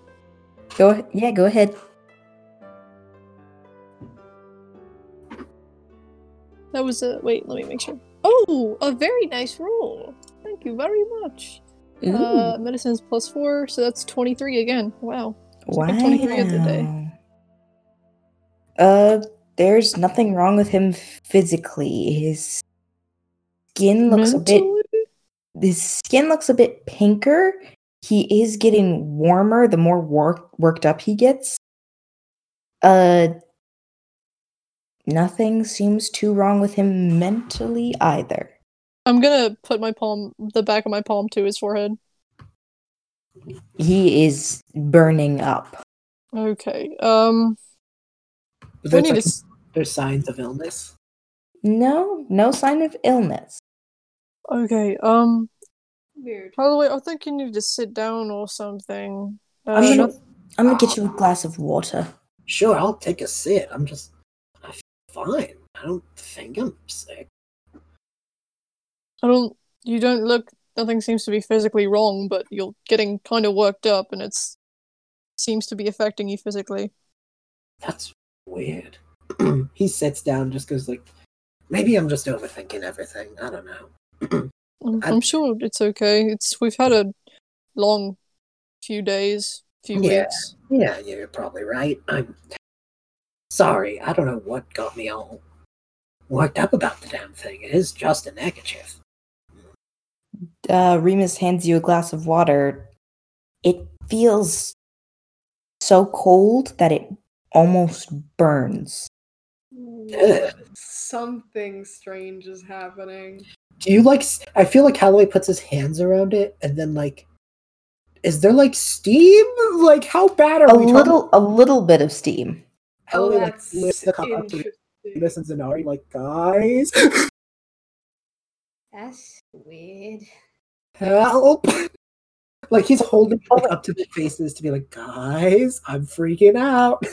Go ahead. Yeah, go ahead. That was a wait. Let me make sure. Oh, a very nice roll. Thank you very much. Ooh, Uh, medicine's plus four, so that's twenty-three again. Wow. wow. like 23 of the day. Uh, there's nothing wrong with him physically. His skin looks a bit. His skin looks a bit pinker. He is getting warmer the more work, worked up he gets. Uh, nothing seems too wrong with him mentally either. I'm gonna put my palm, the back of my palm, to his forehead. He is burning up. Okay. Um, but we there's, need to. like, s- there's signs of illness. No, no sign of illness. Okay. Um, Weird. by the way, I think you need to sit down or something. Uh, I'm gonna, I'm gonna get you a glass of water. Sure, I'll take a sit. I'm just, I feel fine. I don't think I'm sick. I don't. You don't look. Nothing seems to be physically wrong, but you're getting kind of worked up, and it's seems to be affecting you physically. That's weird. he sits down, just goes like, maybe I'm just overthinking everything. I don't know. I'm, I- I'm sure it's okay. It's we've had a long few days, few Yeah. weeks. Yeah, you're probably right. I'm sorry. I don't know what got me all worked up about the damn thing. It is just a neckerchief. uh, Remus hands you a glass of water. It feels so cold that it almost burns. Ugh. Something strange is happening. Do you like? I feel like Holloway puts his hands around it, and then like, is there like steam? Like, how bad are A we? little, a little bit of steam. Oh, Holloway like that's lifts the cup up to interesting. Remus and Zynari, like, guys. That's weird. Help! Like he's holding it like, up to their faces to be like, guys, I'm freaking out.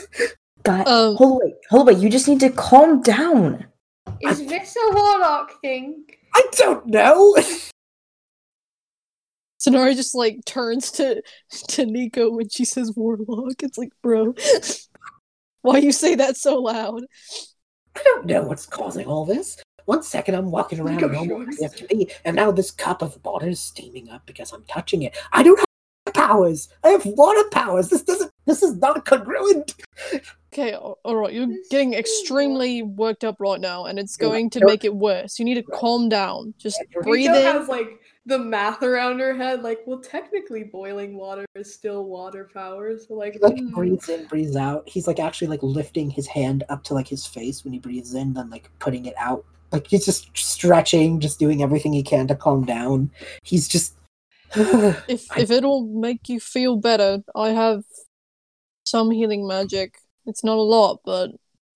God, Um, hold wait, hold wait. You just need to calm down. Is this a warlock thing? I don't know. Zynari just like turns to to Nico when she says warlock. It's like, bro, why you say that so loud? I don't know what's causing all this. One second I'm walking around Go normal shorts. as to be, and now this cup of water is steaming up because I'm touching it. I don't have powers. I have water powers. This doesn't. This is not congruent. Okay, all right, you're getting extremely worked up right now, and it's going to make it worse. You need to calm down. Just You're- breathe Rika in. has like the math around her head, like, well, technically, boiling water is still water power. So, like, He like mm, breathes in, breathes out. He's like actually like lifting his hand up to like his face when he breathes in, then like putting it out. Like he's just stretching, just doing everything he can to calm down. He's just If I- if it'll make you feel better, I have some healing magic. It's not a lot, but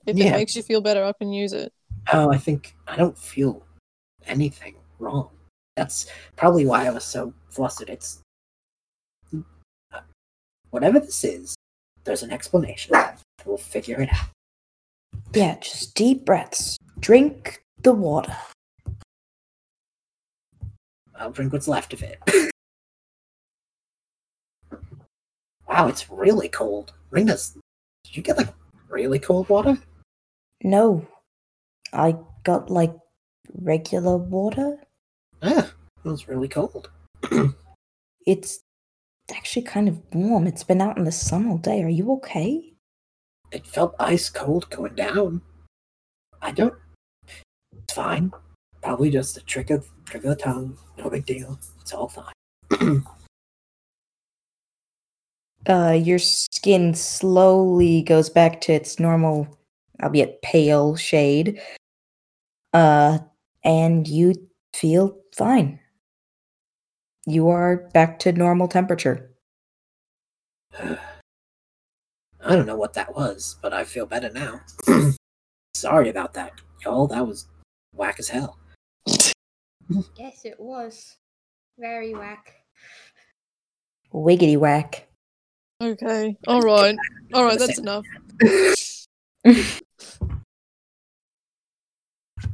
if Yeah. it makes you feel better, I can use it. Oh, I think I don't feel anything wrong. That's probably why I was so flustered. It's whatever this is. There's an explanation. We'll figure it out. Yeah, just deep breaths. Drink the water. I'll drink what's left of it. wow, it's really cold. Ringus, did you get like really cold water? No, I got like regular water. Yeah, it was really cold. It's actually kind of warm. It's been out in the sun all day. Are you okay? It felt ice cold going down. I don't. Fine. Probably just a trick of trick of the tongue. No big deal. It's all fine. Uh, your skin slowly goes back to its normal, albeit pale shade. Uh, and you feel fine. You are back to normal temperature. I don't know what that was, but I feel better now. Sorry about that, y'all. That was whack as hell. Yes, it was. Very whack. Wiggity whack. Okay. All right. All right. That's enough.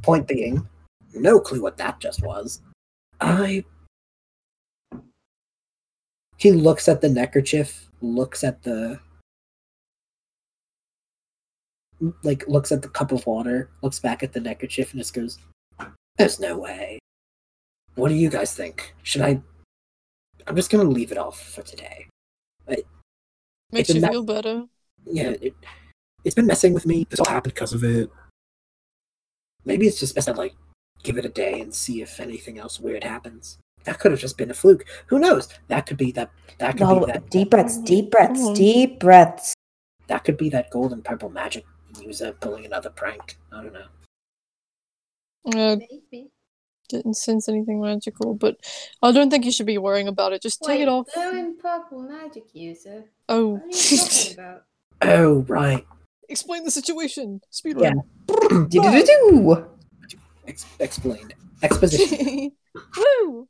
Point being, no clue what that just was. I. He looks at the neckerchief, looks at the. Like, looks at the cup of water, looks back at the neckerchief, and just goes, There's no way. What do you guys think? Should I. I'm just gonna leave it off for today. Makes you ma- feel better. Yeah, it, it's been messing with me. This all happened because of it. Maybe it's just best to like give it a day and see if anything else weird happens. That could have just been a fluke. Who knows? That could be that. That could No, be that. deep breaths, deep breaths, Mhm. deep breaths. That could be that gold and purple magic user pulling another prank. I don't know. Uh, Maybe. didn't sense anything magical, but I don't think you should be worrying about it. Just take it off. blue and purple magic user. Oh. What are you about? Oh right. Explain the situation. Speed Yeah. Do-do-do-do. Ex- explained. Exposition. Woo!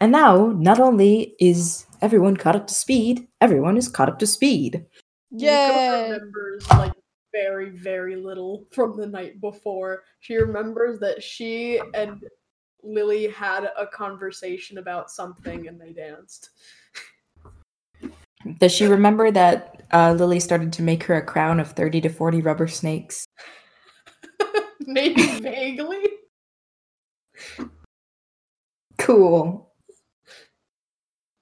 And now, not only is everyone caught up to speed, everyone is caught up to speed. Yeah. remembers like very, very little from the night before. She remembers that she and Lily had a conversation about something and they danced. Does she remember that uh, Lily started to make her a crown of 30 to 40 rubber snakes? Maybe vaguely. Cool.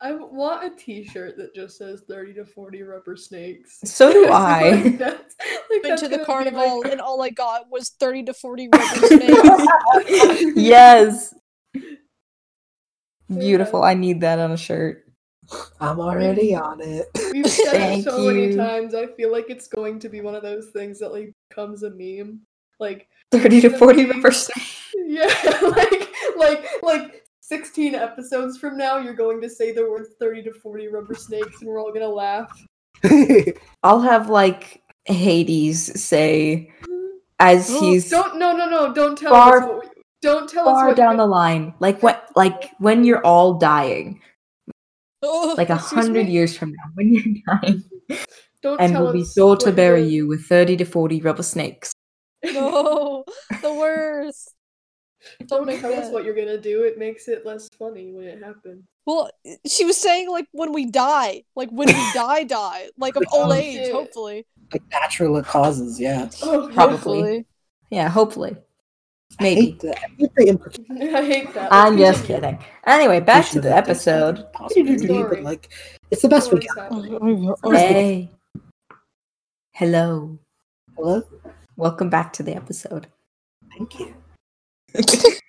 I want a T-shirt that just says "30 to 40 rubber snakes." So do Like, I. that's- like, Went that's to the carnival like- and all I got was 30 to 40 rubber snakes. yes. Beautiful. I need that on a shirt. I'm already on it. We've said it Thank so many times. I feel like it's going to be one of those things that like becomes a meme. Like 30 to 40 rubber snakes. yeah, like like like 16 episodes from now, you're going to say the word 30 to 40 rubber snakes, and we're all gonna laugh. I'll have like Hades say mm-hmm. as Oh, he's Don't no no no! Don't tell Far- us what we, Don't tell us far what down the line, like what, like when you're all dying, Oh, like a hundred years from now, when you're dying, Don't and tell we'll be sure to bury you're- you with thirty to forty rubber snakes. No, the worst. Don't make tell us what you're gonna do. It makes it less funny when it happens. Well, she was saying like when we die, like when we die, die, like of old Oh, age, shit. hopefully. Like natural causes, yeah. Oh, Probably. Hopefully. Yeah, hopefully. I Maybe. hate the, I hate the implication. I hate that. I'm just kidding. Anyway, back to the episode. Possibly, but like, it's the best we got. Hey. Hello. Hello, Welcome back to the episode. thank you.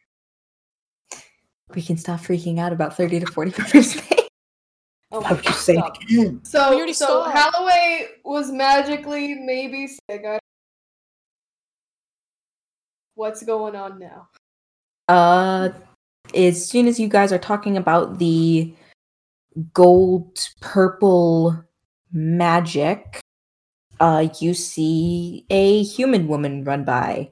We can stop freaking out about 30 to 40 rubber snakes. Oh I my would just say it God. again. So, We so saw it. Holloway was magically maybe sick. I- What's going on now? Uh, as soon as you guys are talking about the gold purple magic, uh, you see a human woman run by,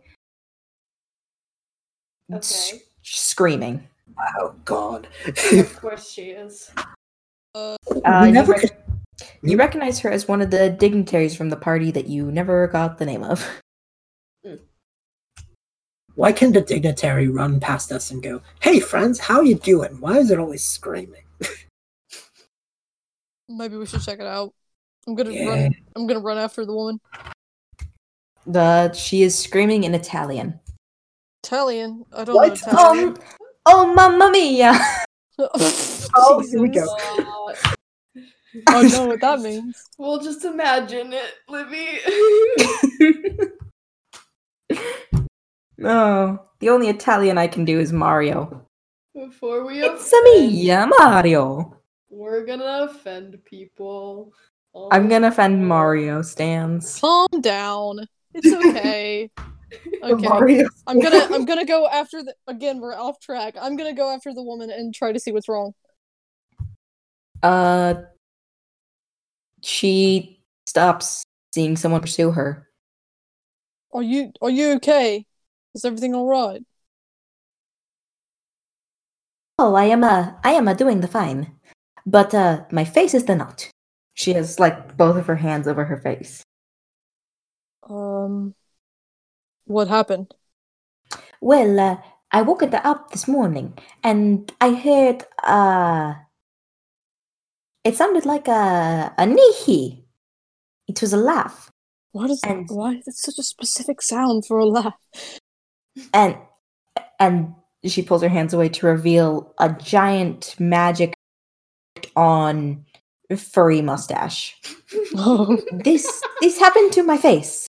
s- screaming. Oh God. of course she is. Uh, you, never rec- you recognize her as one of the dignitaries from the party that you never got the name of. Why can the dignitary run past us and go, "Hey, friends, how you doing?" Why is it always screaming? Maybe we should check it out. I'm gonna Yeah. run. I'm gonna run after the woman. The she is screaming in Italian. Italian. I don't What? know Italian. Um, oh mamma mia! Oh, here we Jesus. go. I know what that means. we'll just imagine it, Libby. No, the only Italian I can do is Mario. Before we It's offend, me, Mario. we're gonna offend people. Oh I'm gonna offend Mario stands. Calm down. It's okay. Okay. Mario. I'm gonna I'm gonna go after the again, we're off track. I'm gonna go after the woman and try to see what's wrong. Uh, she stops seeing someone pursue her. Are you are you okay? Is everything alright? Oh, I am uh, I am uh, doing the fine, but uh, my face is the not. She has like both of her hands over her face. Um what happened? Well, uh, I woke up this morning and I heard uh it sounded like a a nihi. It was a laugh. Why does And- why is it such a specific sound for a laugh? And and she pulls her hands away to reveal a giant magic on furry mustache. Oh, This this happened to my face.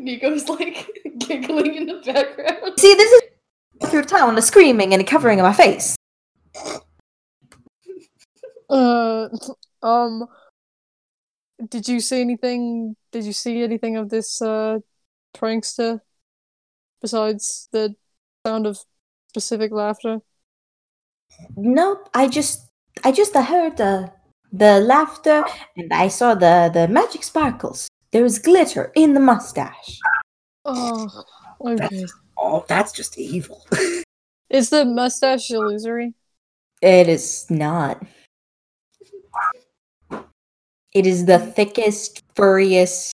Nico's like giggling in the background. See, this is through town the screaming and the covering of my face. uh, um, did you see anything? Did you see anything of this uh prankster besides the sound of specific laughter? Nope, I just I just heard the the laughter and I saw the the magic sparkles. There was glitter in the mustache. Oh, okay. That's oh, that's just evil. Is the mustache illusory? It is not. It is the thickest, furriest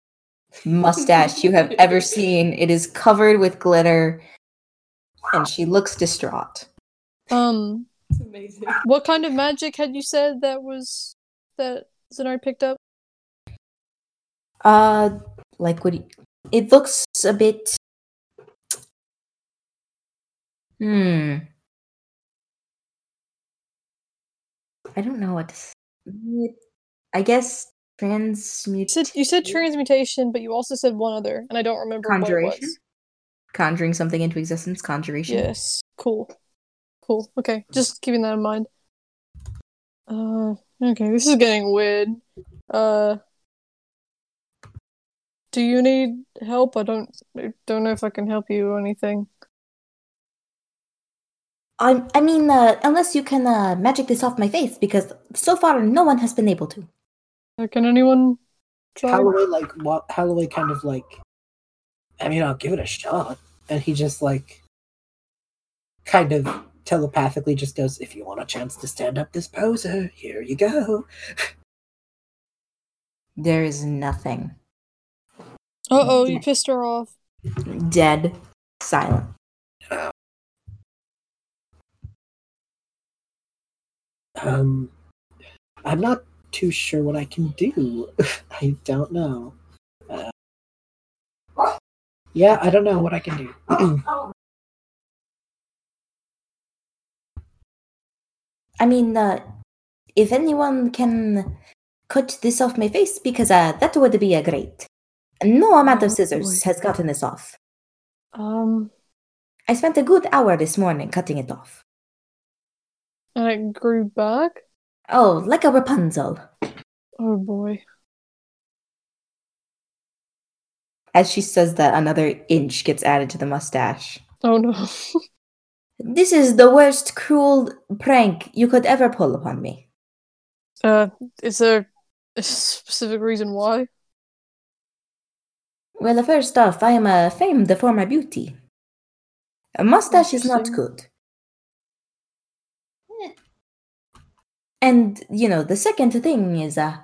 mustache you have ever seen. It is covered with glitter, and she looks distraught. Um, It's amazing. what kind of magic had you said that was that Zynari picked up? Uh, like what? you- It looks a bit. Hmm. I don't know what. To s- it- I guess You transmute. said you said transmutation, but you also said one other, and I don't remember what it Conjuration? was. conjuring something into existence. Conjuration. Yes, cool, cool. Okay, just keeping that in mind. Uh, okay, this is getting weird. Uh, do you need help? I don't, I don't know if I can help you or anything. I. I mean, uh, unless you can uh, magic this off my face, because so far no one has been able to. Uh, Can anyone try? Holloway like what? Holloway kind of like. I mean, I'll give it a shot. and he just like kind of telepathically just goes, "If you want a chance to stand up this poser, here you go." There is nothing. Uh oh, you pissed her off. Dead. Silent. Um, I'm not too sure what I can do. I don't know. Uh, yeah, I don't know what I can do. I mean, uh, if anyone can cut this off my face, because uh, that would be a great. No amount of Oh, scissors has gotten this off. Um, I spent a good hour this morning cutting it off. and it grew back. Oh, like a Rapunzel. Oh boy. As she says that, another inch gets added to the mustache. Oh no. This is the worst cruel prank you could ever pull upon me. uh, is there a specific reason why? Well, first off, I am uh, famed for my beauty. A mustache is not Interesting. good. And, you know, the second thing is uh,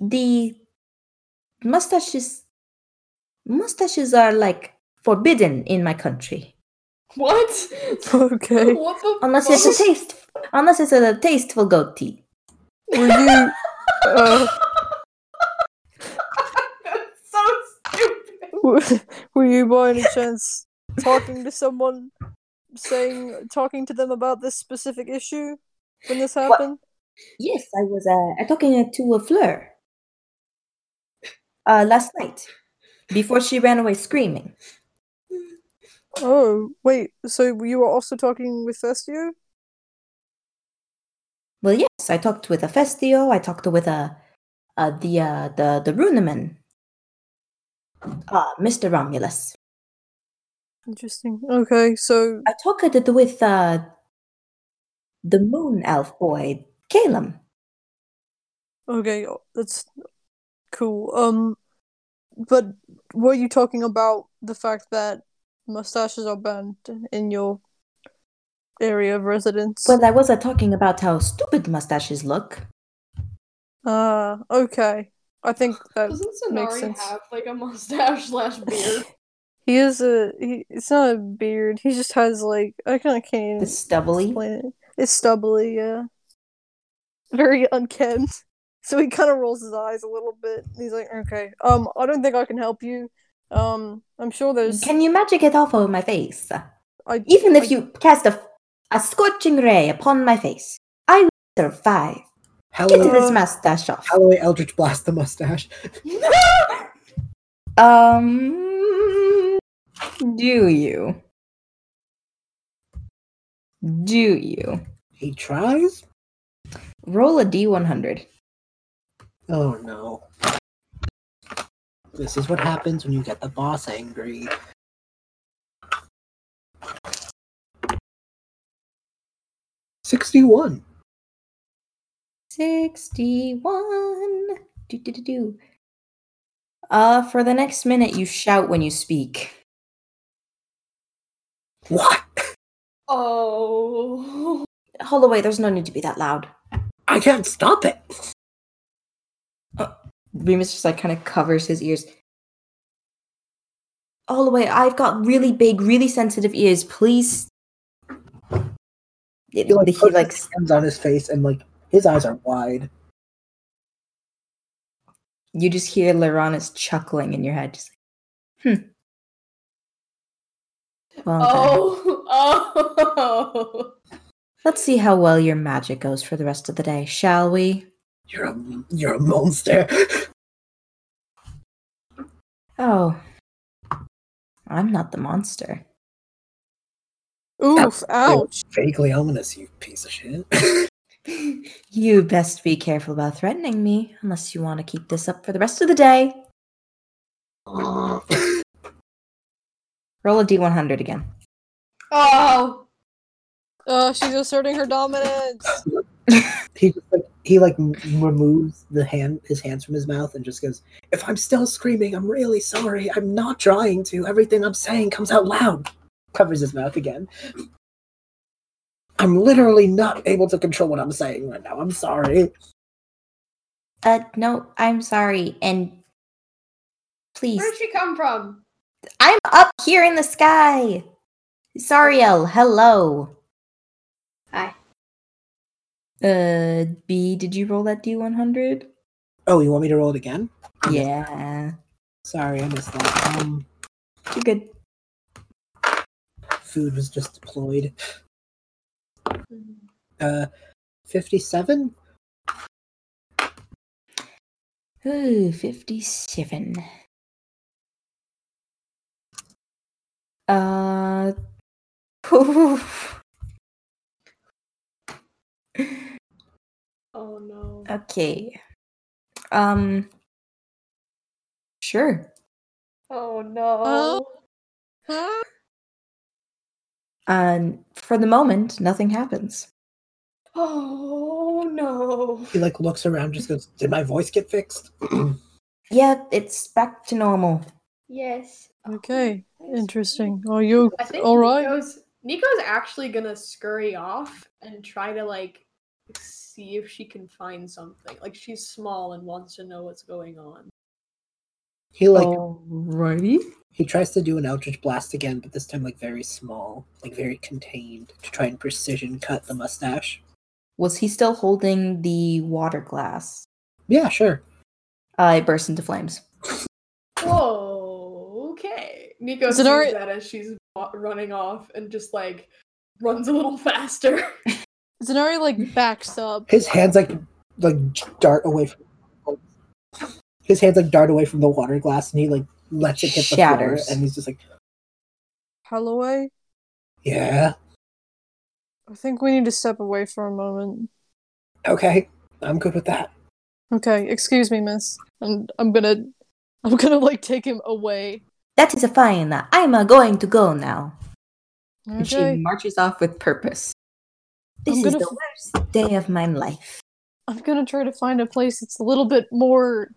the mustaches. Mustaches are like forbidden in my country. What? Okay. What the Unless it's a taste. Unless it's a tasteful goatee. Were you? Uh, That's so stupid. Were, you by any chance talking to someone, saying, talking to them about this specific issue when this happened? Yes, I was uh, talking to a Fleur uh, last night before she ran away screaming. Oh, wait. So you were also talking with Festio? Well, yes, I talked with a Festio. I talked with a uh, the uh, the the Runeman, uh, Mr. Romulus. Interesting. Okay, so I talked it with uh, the Moon Elf boy, Calum. okay, that's cool. Um, but were you talking about the fact that mustaches are banned in your area of residence? Well, I was uh, talking about how stupid mustaches look. Ah, okay. I think that Doesn't makes Zynari sense. have like a mustache slash beard? he is a. He, it's not a beard. He just has like I kind of can't The stubbly. it. It's stubbly, yeah. Very unkempt. So he kind of rolls his eyes a little bit. He's like, "Okay, um, I don't think I can help you. Um, I'm sure there's. Can you magic it off of my face? I Even if I- you cast a, a scorching ray upon my face, I will survive. Get Holloway, this mustache off. Holloway Eldritch Blast the mustache. Um, do you? Do you? He tries. Roll a d100. Oh no. This is what happens when you get the boss angry. Sixty-one. 61. Do, do, do, do. Uh, for the next minute, you shout when you speak. What? Oh. Holloway, there's no need to be that loud. I can't stop it. Remus just like kind of covers his ears. Holloway, I've got really big, really sensitive ears. Please. It- He like, he like his hands on his face and like his eyes are wide. you just hear Laronis chuckling in your head, just like, hmm. Well, Oh. Oh. let's see how well your magic goes for the rest of the day, shall we? You're a you're a monster. Oh, I'm not the monster. Oof! Ouch! Vaguely ominous, you piece of shit. You best be careful about threatening me, unless you want to keep this up for the rest of the day. Roll a d100 again. Oh. Uh, she's asserting her dominance. he just like he like removes the hand his hands from his mouth and just goes, "If I'm still screaming, I'm really sorry. I'm not trying to. Everything I'm saying comes out loud." Covers his mouth again. I'm literally not able to control what I'm saying right now. I'm sorry. Uh, no, I'm sorry. And please, Where'd she come from? I'm up here in the sky. Sariel, hello. Hi. Uh, B, did you roll that D100? Oh, you want me to roll it again? Yeah, Sorry, I missed that. Um, you're good. food was just deployed. Uh, fifty-seven. Ooh, 57. Uh, oof. Oh no. okay. Um, sure. Oh no. Huh? Um, for the moment, nothing happens. Oh no. He like looks around, just goes, "Did my voice get fixed?" Yeah, it's back to normal. Yes. Okay, interesting. Are you I think all right? Nico's, Nico's actually gonna scurry off and try to like see if she can find something. Like she's small and wants to know what's going on. He like Alrighty. he tries to do an Eldritch Blast again, but this time like very small, like very contained, to try and precision cut the mustache. Was he still holding the water glass? Yeah, sure. Uh, it burst into flames. Whoa. Okay. Nico Is sees it that as she's running off and just like runs a little faster. Zynari like backs up. His hands like like dart away from. His hands like dart away from the water glass, and he like lets it hit the Shatters. floor, and he's just like, Holloway, "Yeah, I think we need to step away for a moment. okay, I'm good with that." Okay, excuse me, miss. And I'm gonna I'm gonna like take him away. That is fine. I'm uh, going to go now. And she marches off with purpose. This is gonna the worst day of my life. I'm gonna try to find a place that's a little bit more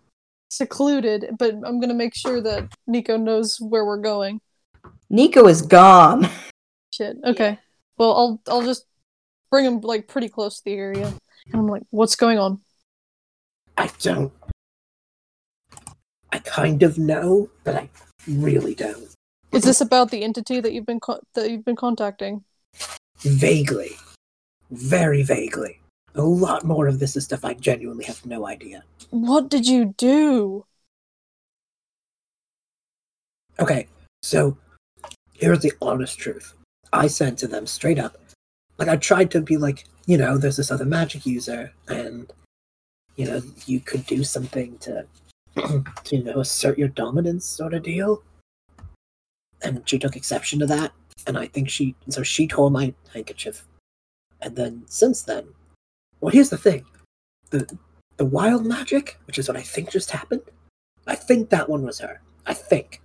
secluded, but I'm gonna make sure that Nico knows where we're going. Nico is gone. Shit. Okay. Well, I'll I'll just bring him like pretty close to the area, and I'm like, "What's going on?" I don't. I kind of know, but I really don't. Is this about the entity that you've been co- that you've been contacting? Vaguely, very vaguely. A lot more of this is stuff I genuinely have no idea. What did you do? Okay, so here's the honest truth. I said to them straight up, like I tried to be like, you know, there's this other magic user, and you know, you could do something to, to you know, assert your dominance, sort of deal. And she took exception to that, and I think she, so she tore my handkerchief, and then since then, well, here's the thing, the the wild magic, which is what I think just happened. I think that one was her. I think.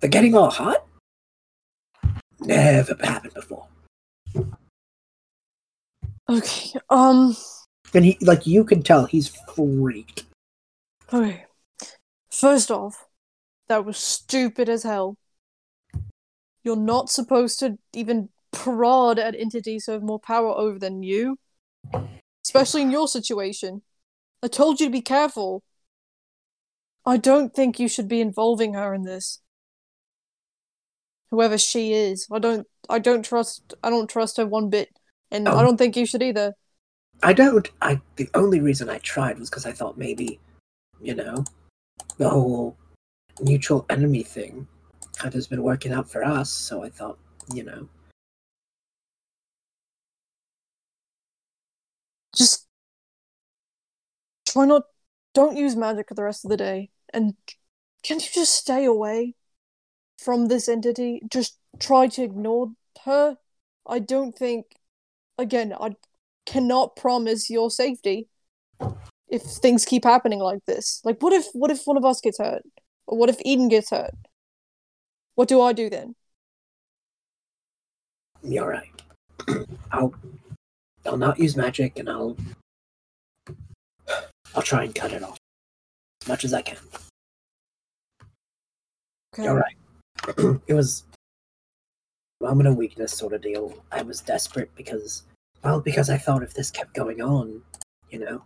The getting all hot? Never happened before. Okay. Um. And he, like, you can tell he's freaked. Okay. First off, that was stupid as hell. You're not supposed to even prod at entities who have more power over than you. Especially in your situation. I told you to be careful. I don't think you should be involving her in this. Whoever she is. I don't I don't trust I don't trust her one bit. And I Oh. don't think you should either. I don't. I the only reason I tried was because I thought maybe, you know, the whole mutual enemy thing kind of has been working out for us. So I thought, you know, just try not? Don't use magic for the rest of the day. And can you just stay away from this entity? Just try to ignore her? I don't think again i cannot promise your safety if things keep happening like this. Like what if what if one of us gets hurt? Or what if Edyn gets hurt? What do i do then? You're right. I'll I'll not use magic, and I'll I'll try and cut it off as much as I can. Okay. All right. it was moment of weakness sort of deal. I was desperate because, well, because I thought if this kept going on, you know.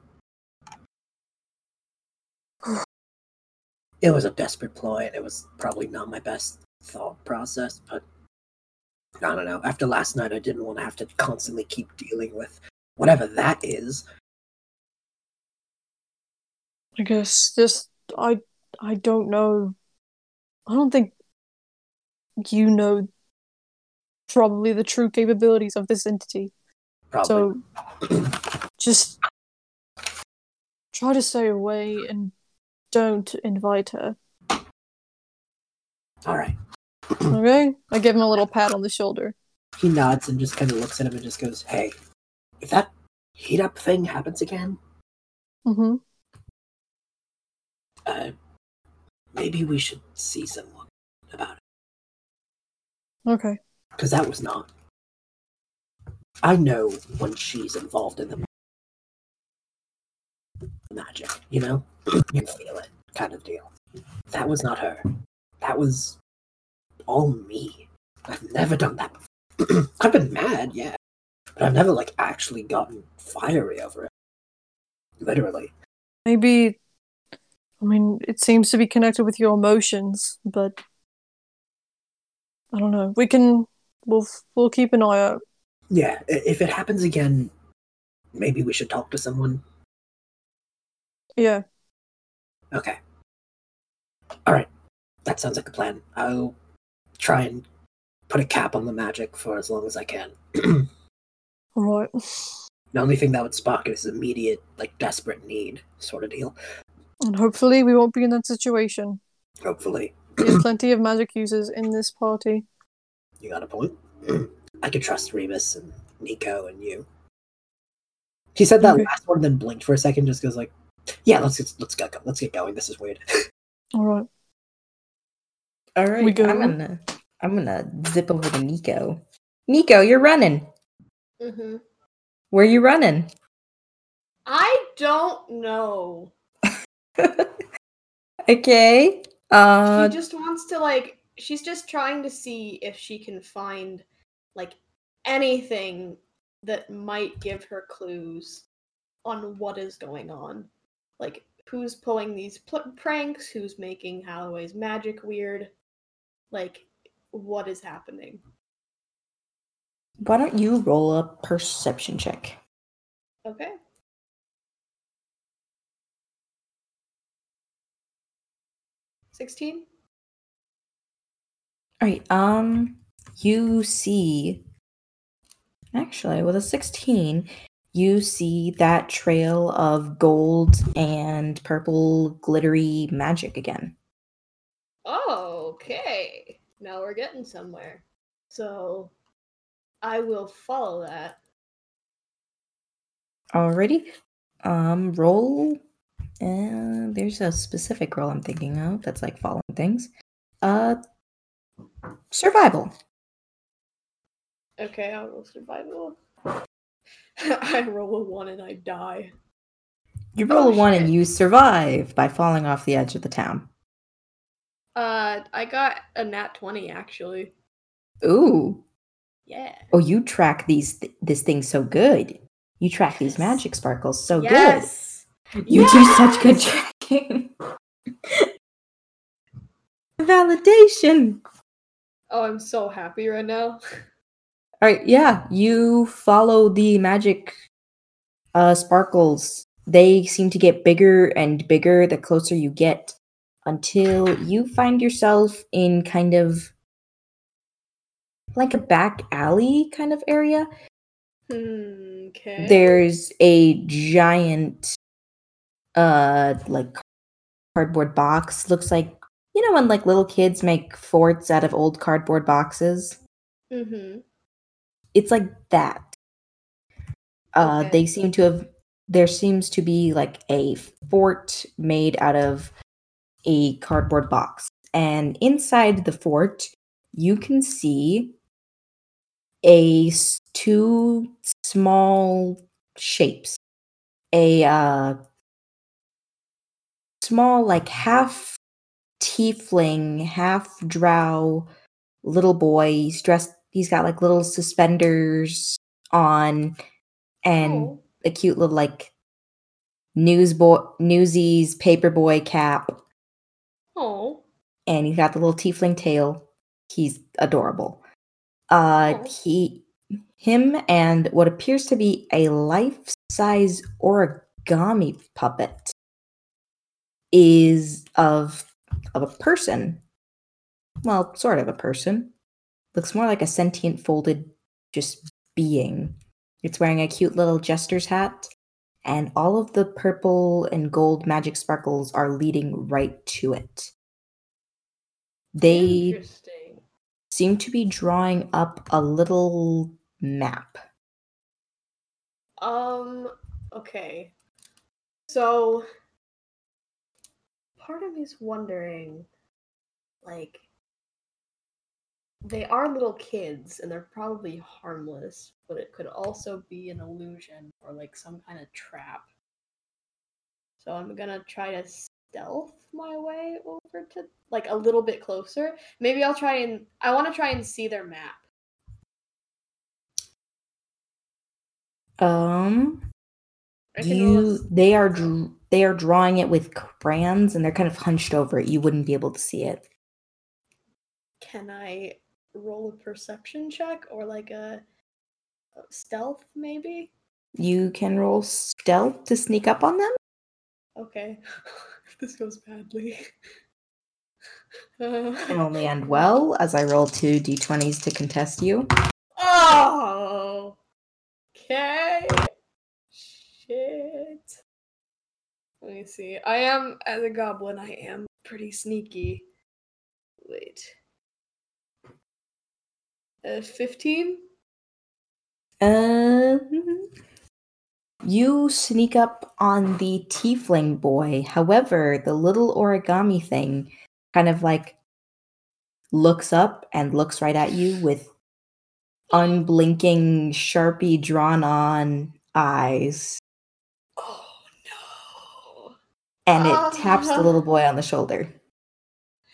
It was a desperate ploy, and it was probably not my best thought process, but I don't know. After last night, I didn't want to have to constantly keep dealing with whatever that is. I guess just I I don't know. I don't think you know probably the true capabilities of this entity. Probably. So just try to stay away and don't invite her. All right. Okay? I give him a little pat on the shoulder. He nods and just kind of looks at him and just goes, "Hey, if that heat up thing happens again, Mm-hmm. Uh, maybe we should see someone about it Okay. because that was not. I know when she's involved in the magic, you know, you feel it, kind of deal. That was not her. That was all me. I've never done that. Before. I've been mad, yeah, but I've never like actually gotten fiery over it. Literally. Maybe I mean it seems to be connected with your emotions, but I don't know. We can we'll we'll keep an eye out. Yeah, if it happens again, maybe we should talk to someone. Yeah. Okay. All right. That sounds like a plan. I'll try and put a cap on the magic for as long as I can. All right. The only thing that would spark it is immediate, like desperate need sort of deal. And hopefully we won't be in that situation. Hopefully, There's plenty of magic users in this party. you got a point. I could trust Remus and Nico and you. He said that Okay. last one, then blinked for a second, just goes like, "Yeah, let's get, let's get let's get going. This is weird." Alright. All right, We go. I'm gonna I'm gonna zip over to Nico. Nico, you're running. Mm-hmm. Where are you running? I don't know. okay. Uh, she just wants to like. She's just trying to see if she can find like anything that might give her clues on what is going on. Like who's pulling these pl- pranks? Who's making Holloway's magic weird? Like what is happening? why don't you roll a perception check? Okay. Sixteen. All right. Um, you see. Actually, with a sixteen, you see that trail of gold and purple glittery magic again. Oh, okay. Now we're getting somewhere. So I will follow that. Alrighty. Um, roll. And there's a specific role I'm thinking of that's like following things. Uh, survival. Okay, I'll roll survival. I roll a one and I die. You roll Oh, a one shit. and you survive by falling off the edge of the town. Uh, I got a nat twenty actually. Ooh. Yeah. Oh, you track these th- this thing so good. You track these magic sparkles so good. yes. good. You do such good tracking. Validation. Oh, I'm so happy right now. All right, yeah, you follow the magic uh sparkles. They seem to get bigger and bigger the closer you get until you find yourself in kind of like a back alley kind of area. Hmm, okay. There's a giant uh like cardboard box. Looks like you know when like little kids make forts out of old cardboard boxes? Mm-hmm. it's like that. Uh, Okay. they seem to have. There seems to be like a fort made out of a cardboard box, and inside the fort, you can see a two small shapes. A uh, small, like half tiefling, half drow little boy. He's dressed, he's got like little suspenders on and Oh. a cute little like newsboy newsies paperboy cap Oh. and he's got the little tiefling tail he's adorable uh Aw. he him and what appears to be a life-size origami puppet is of of a person. Well sort of a person. Looks more like a sentient folded just being. It's wearing a cute little jester's hat and all of the purple and gold magic sparkles are leading right to it. They seem to be drawing up a little map. Um, okay. So, part of me's wondering, like, they are little kids and they're probably harmless, but it could also be an illusion or like some kind of trap. So I'm gonna try to stealth my way over to like a little bit closer. Maybe I'll try and I want to try and see their map. Um, I can roll a you they are they are drawing it with crayons and they're kind of hunched over it. You wouldn't be able to see it. Can I roll a perception check or like a, stealth maybe? You can roll stealth to sneak up on them. Okay. if this goes badly. Can only end well as I roll two d20s to contest you. oh. Okay. Shit. Let me see. I am as a goblin. I am pretty sneaky. Wait. Uh, fifteen. Uh, you sneak up on the tiefling boy. However, the little origami thing kind of like looks up and looks right at you with unblinking, sharpie drawn on eyes. Oh no. And it taps the little boy on the shoulder.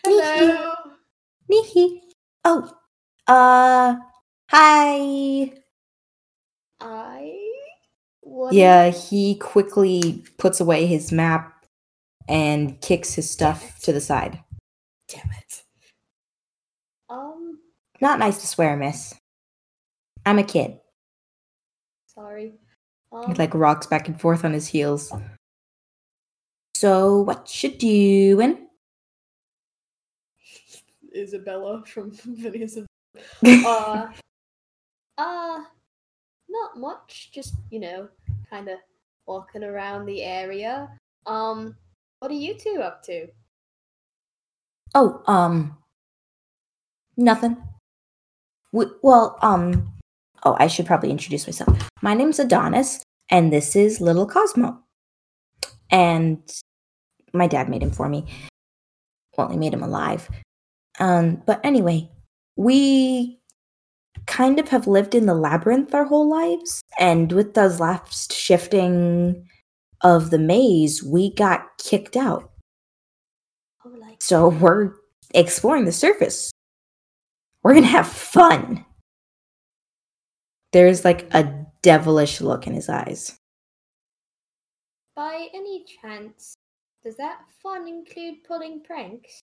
Hello. Meehee. Oh, uh, hi. I. What Yeah, he quickly puts away his map and kicks his stuff to the side. Damn it. Um. Not nice to swear, miss. I'm a kid. Sorry. He Um, like rocks back and forth on his heels. So, what you doing? Isabella from Phineas and uh, uh, not much. Just you know, kind of walking around the area. Um, what are you two up to? Oh, um, nothing. We, well, um, oh, I should probably introduce myself. My name's Adonis, and this is Little Cosmo. And my dad made him for me. Well, he made him alive. Um, but anyway, we kind of have lived in the labyrinth our whole lives, and with the last shifting of the maze, we got kicked out. Oh, like So we're exploring the surface. We're gonna have fun. There's like a devilish look in his eyes. By any chance, does that fun include pulling pranks?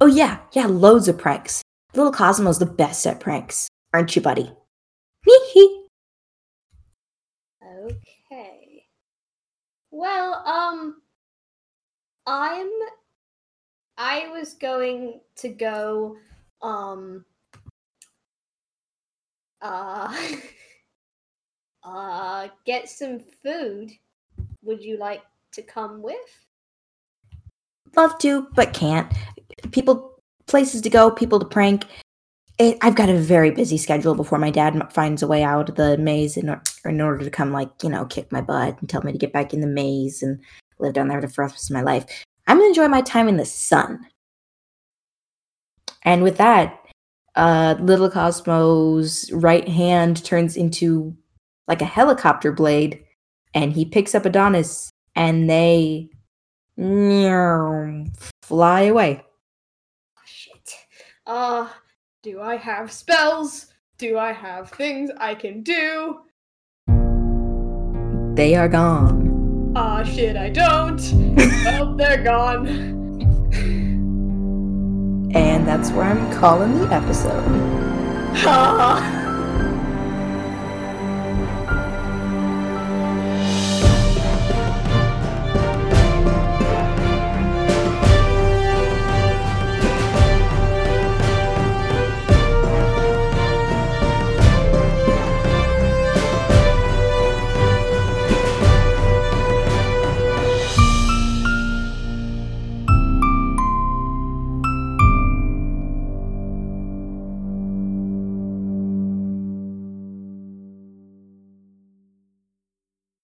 Oh yeah, yeah, loads of pranks. Little Cosmo's the best at pranks, aren't you, buddy? Hee hee. Okay. Well, um, I'm. I was going to go, um, uh, uh, get some food. Would you like to come with? Love to, but can't. People, places to go, people to prank. It, I've got a very busy schedule before my dad finds a way out of the maze in, in order to come, like, you know, kick my butt and tell me to get back in the maze and live down there for the rest of my life. I'm gonna enjoy my time in the sun. And with that, uh, little Cosmo's right hand turns into like a helicopter blade, and he picks up Adonis, and they. Fly away. Oh, shit. Uh, do I have spells? Do I have things I can do? They are gone. Ah, shit, I don't. well, they're gone. And that's where I'm calling the episode. Ah.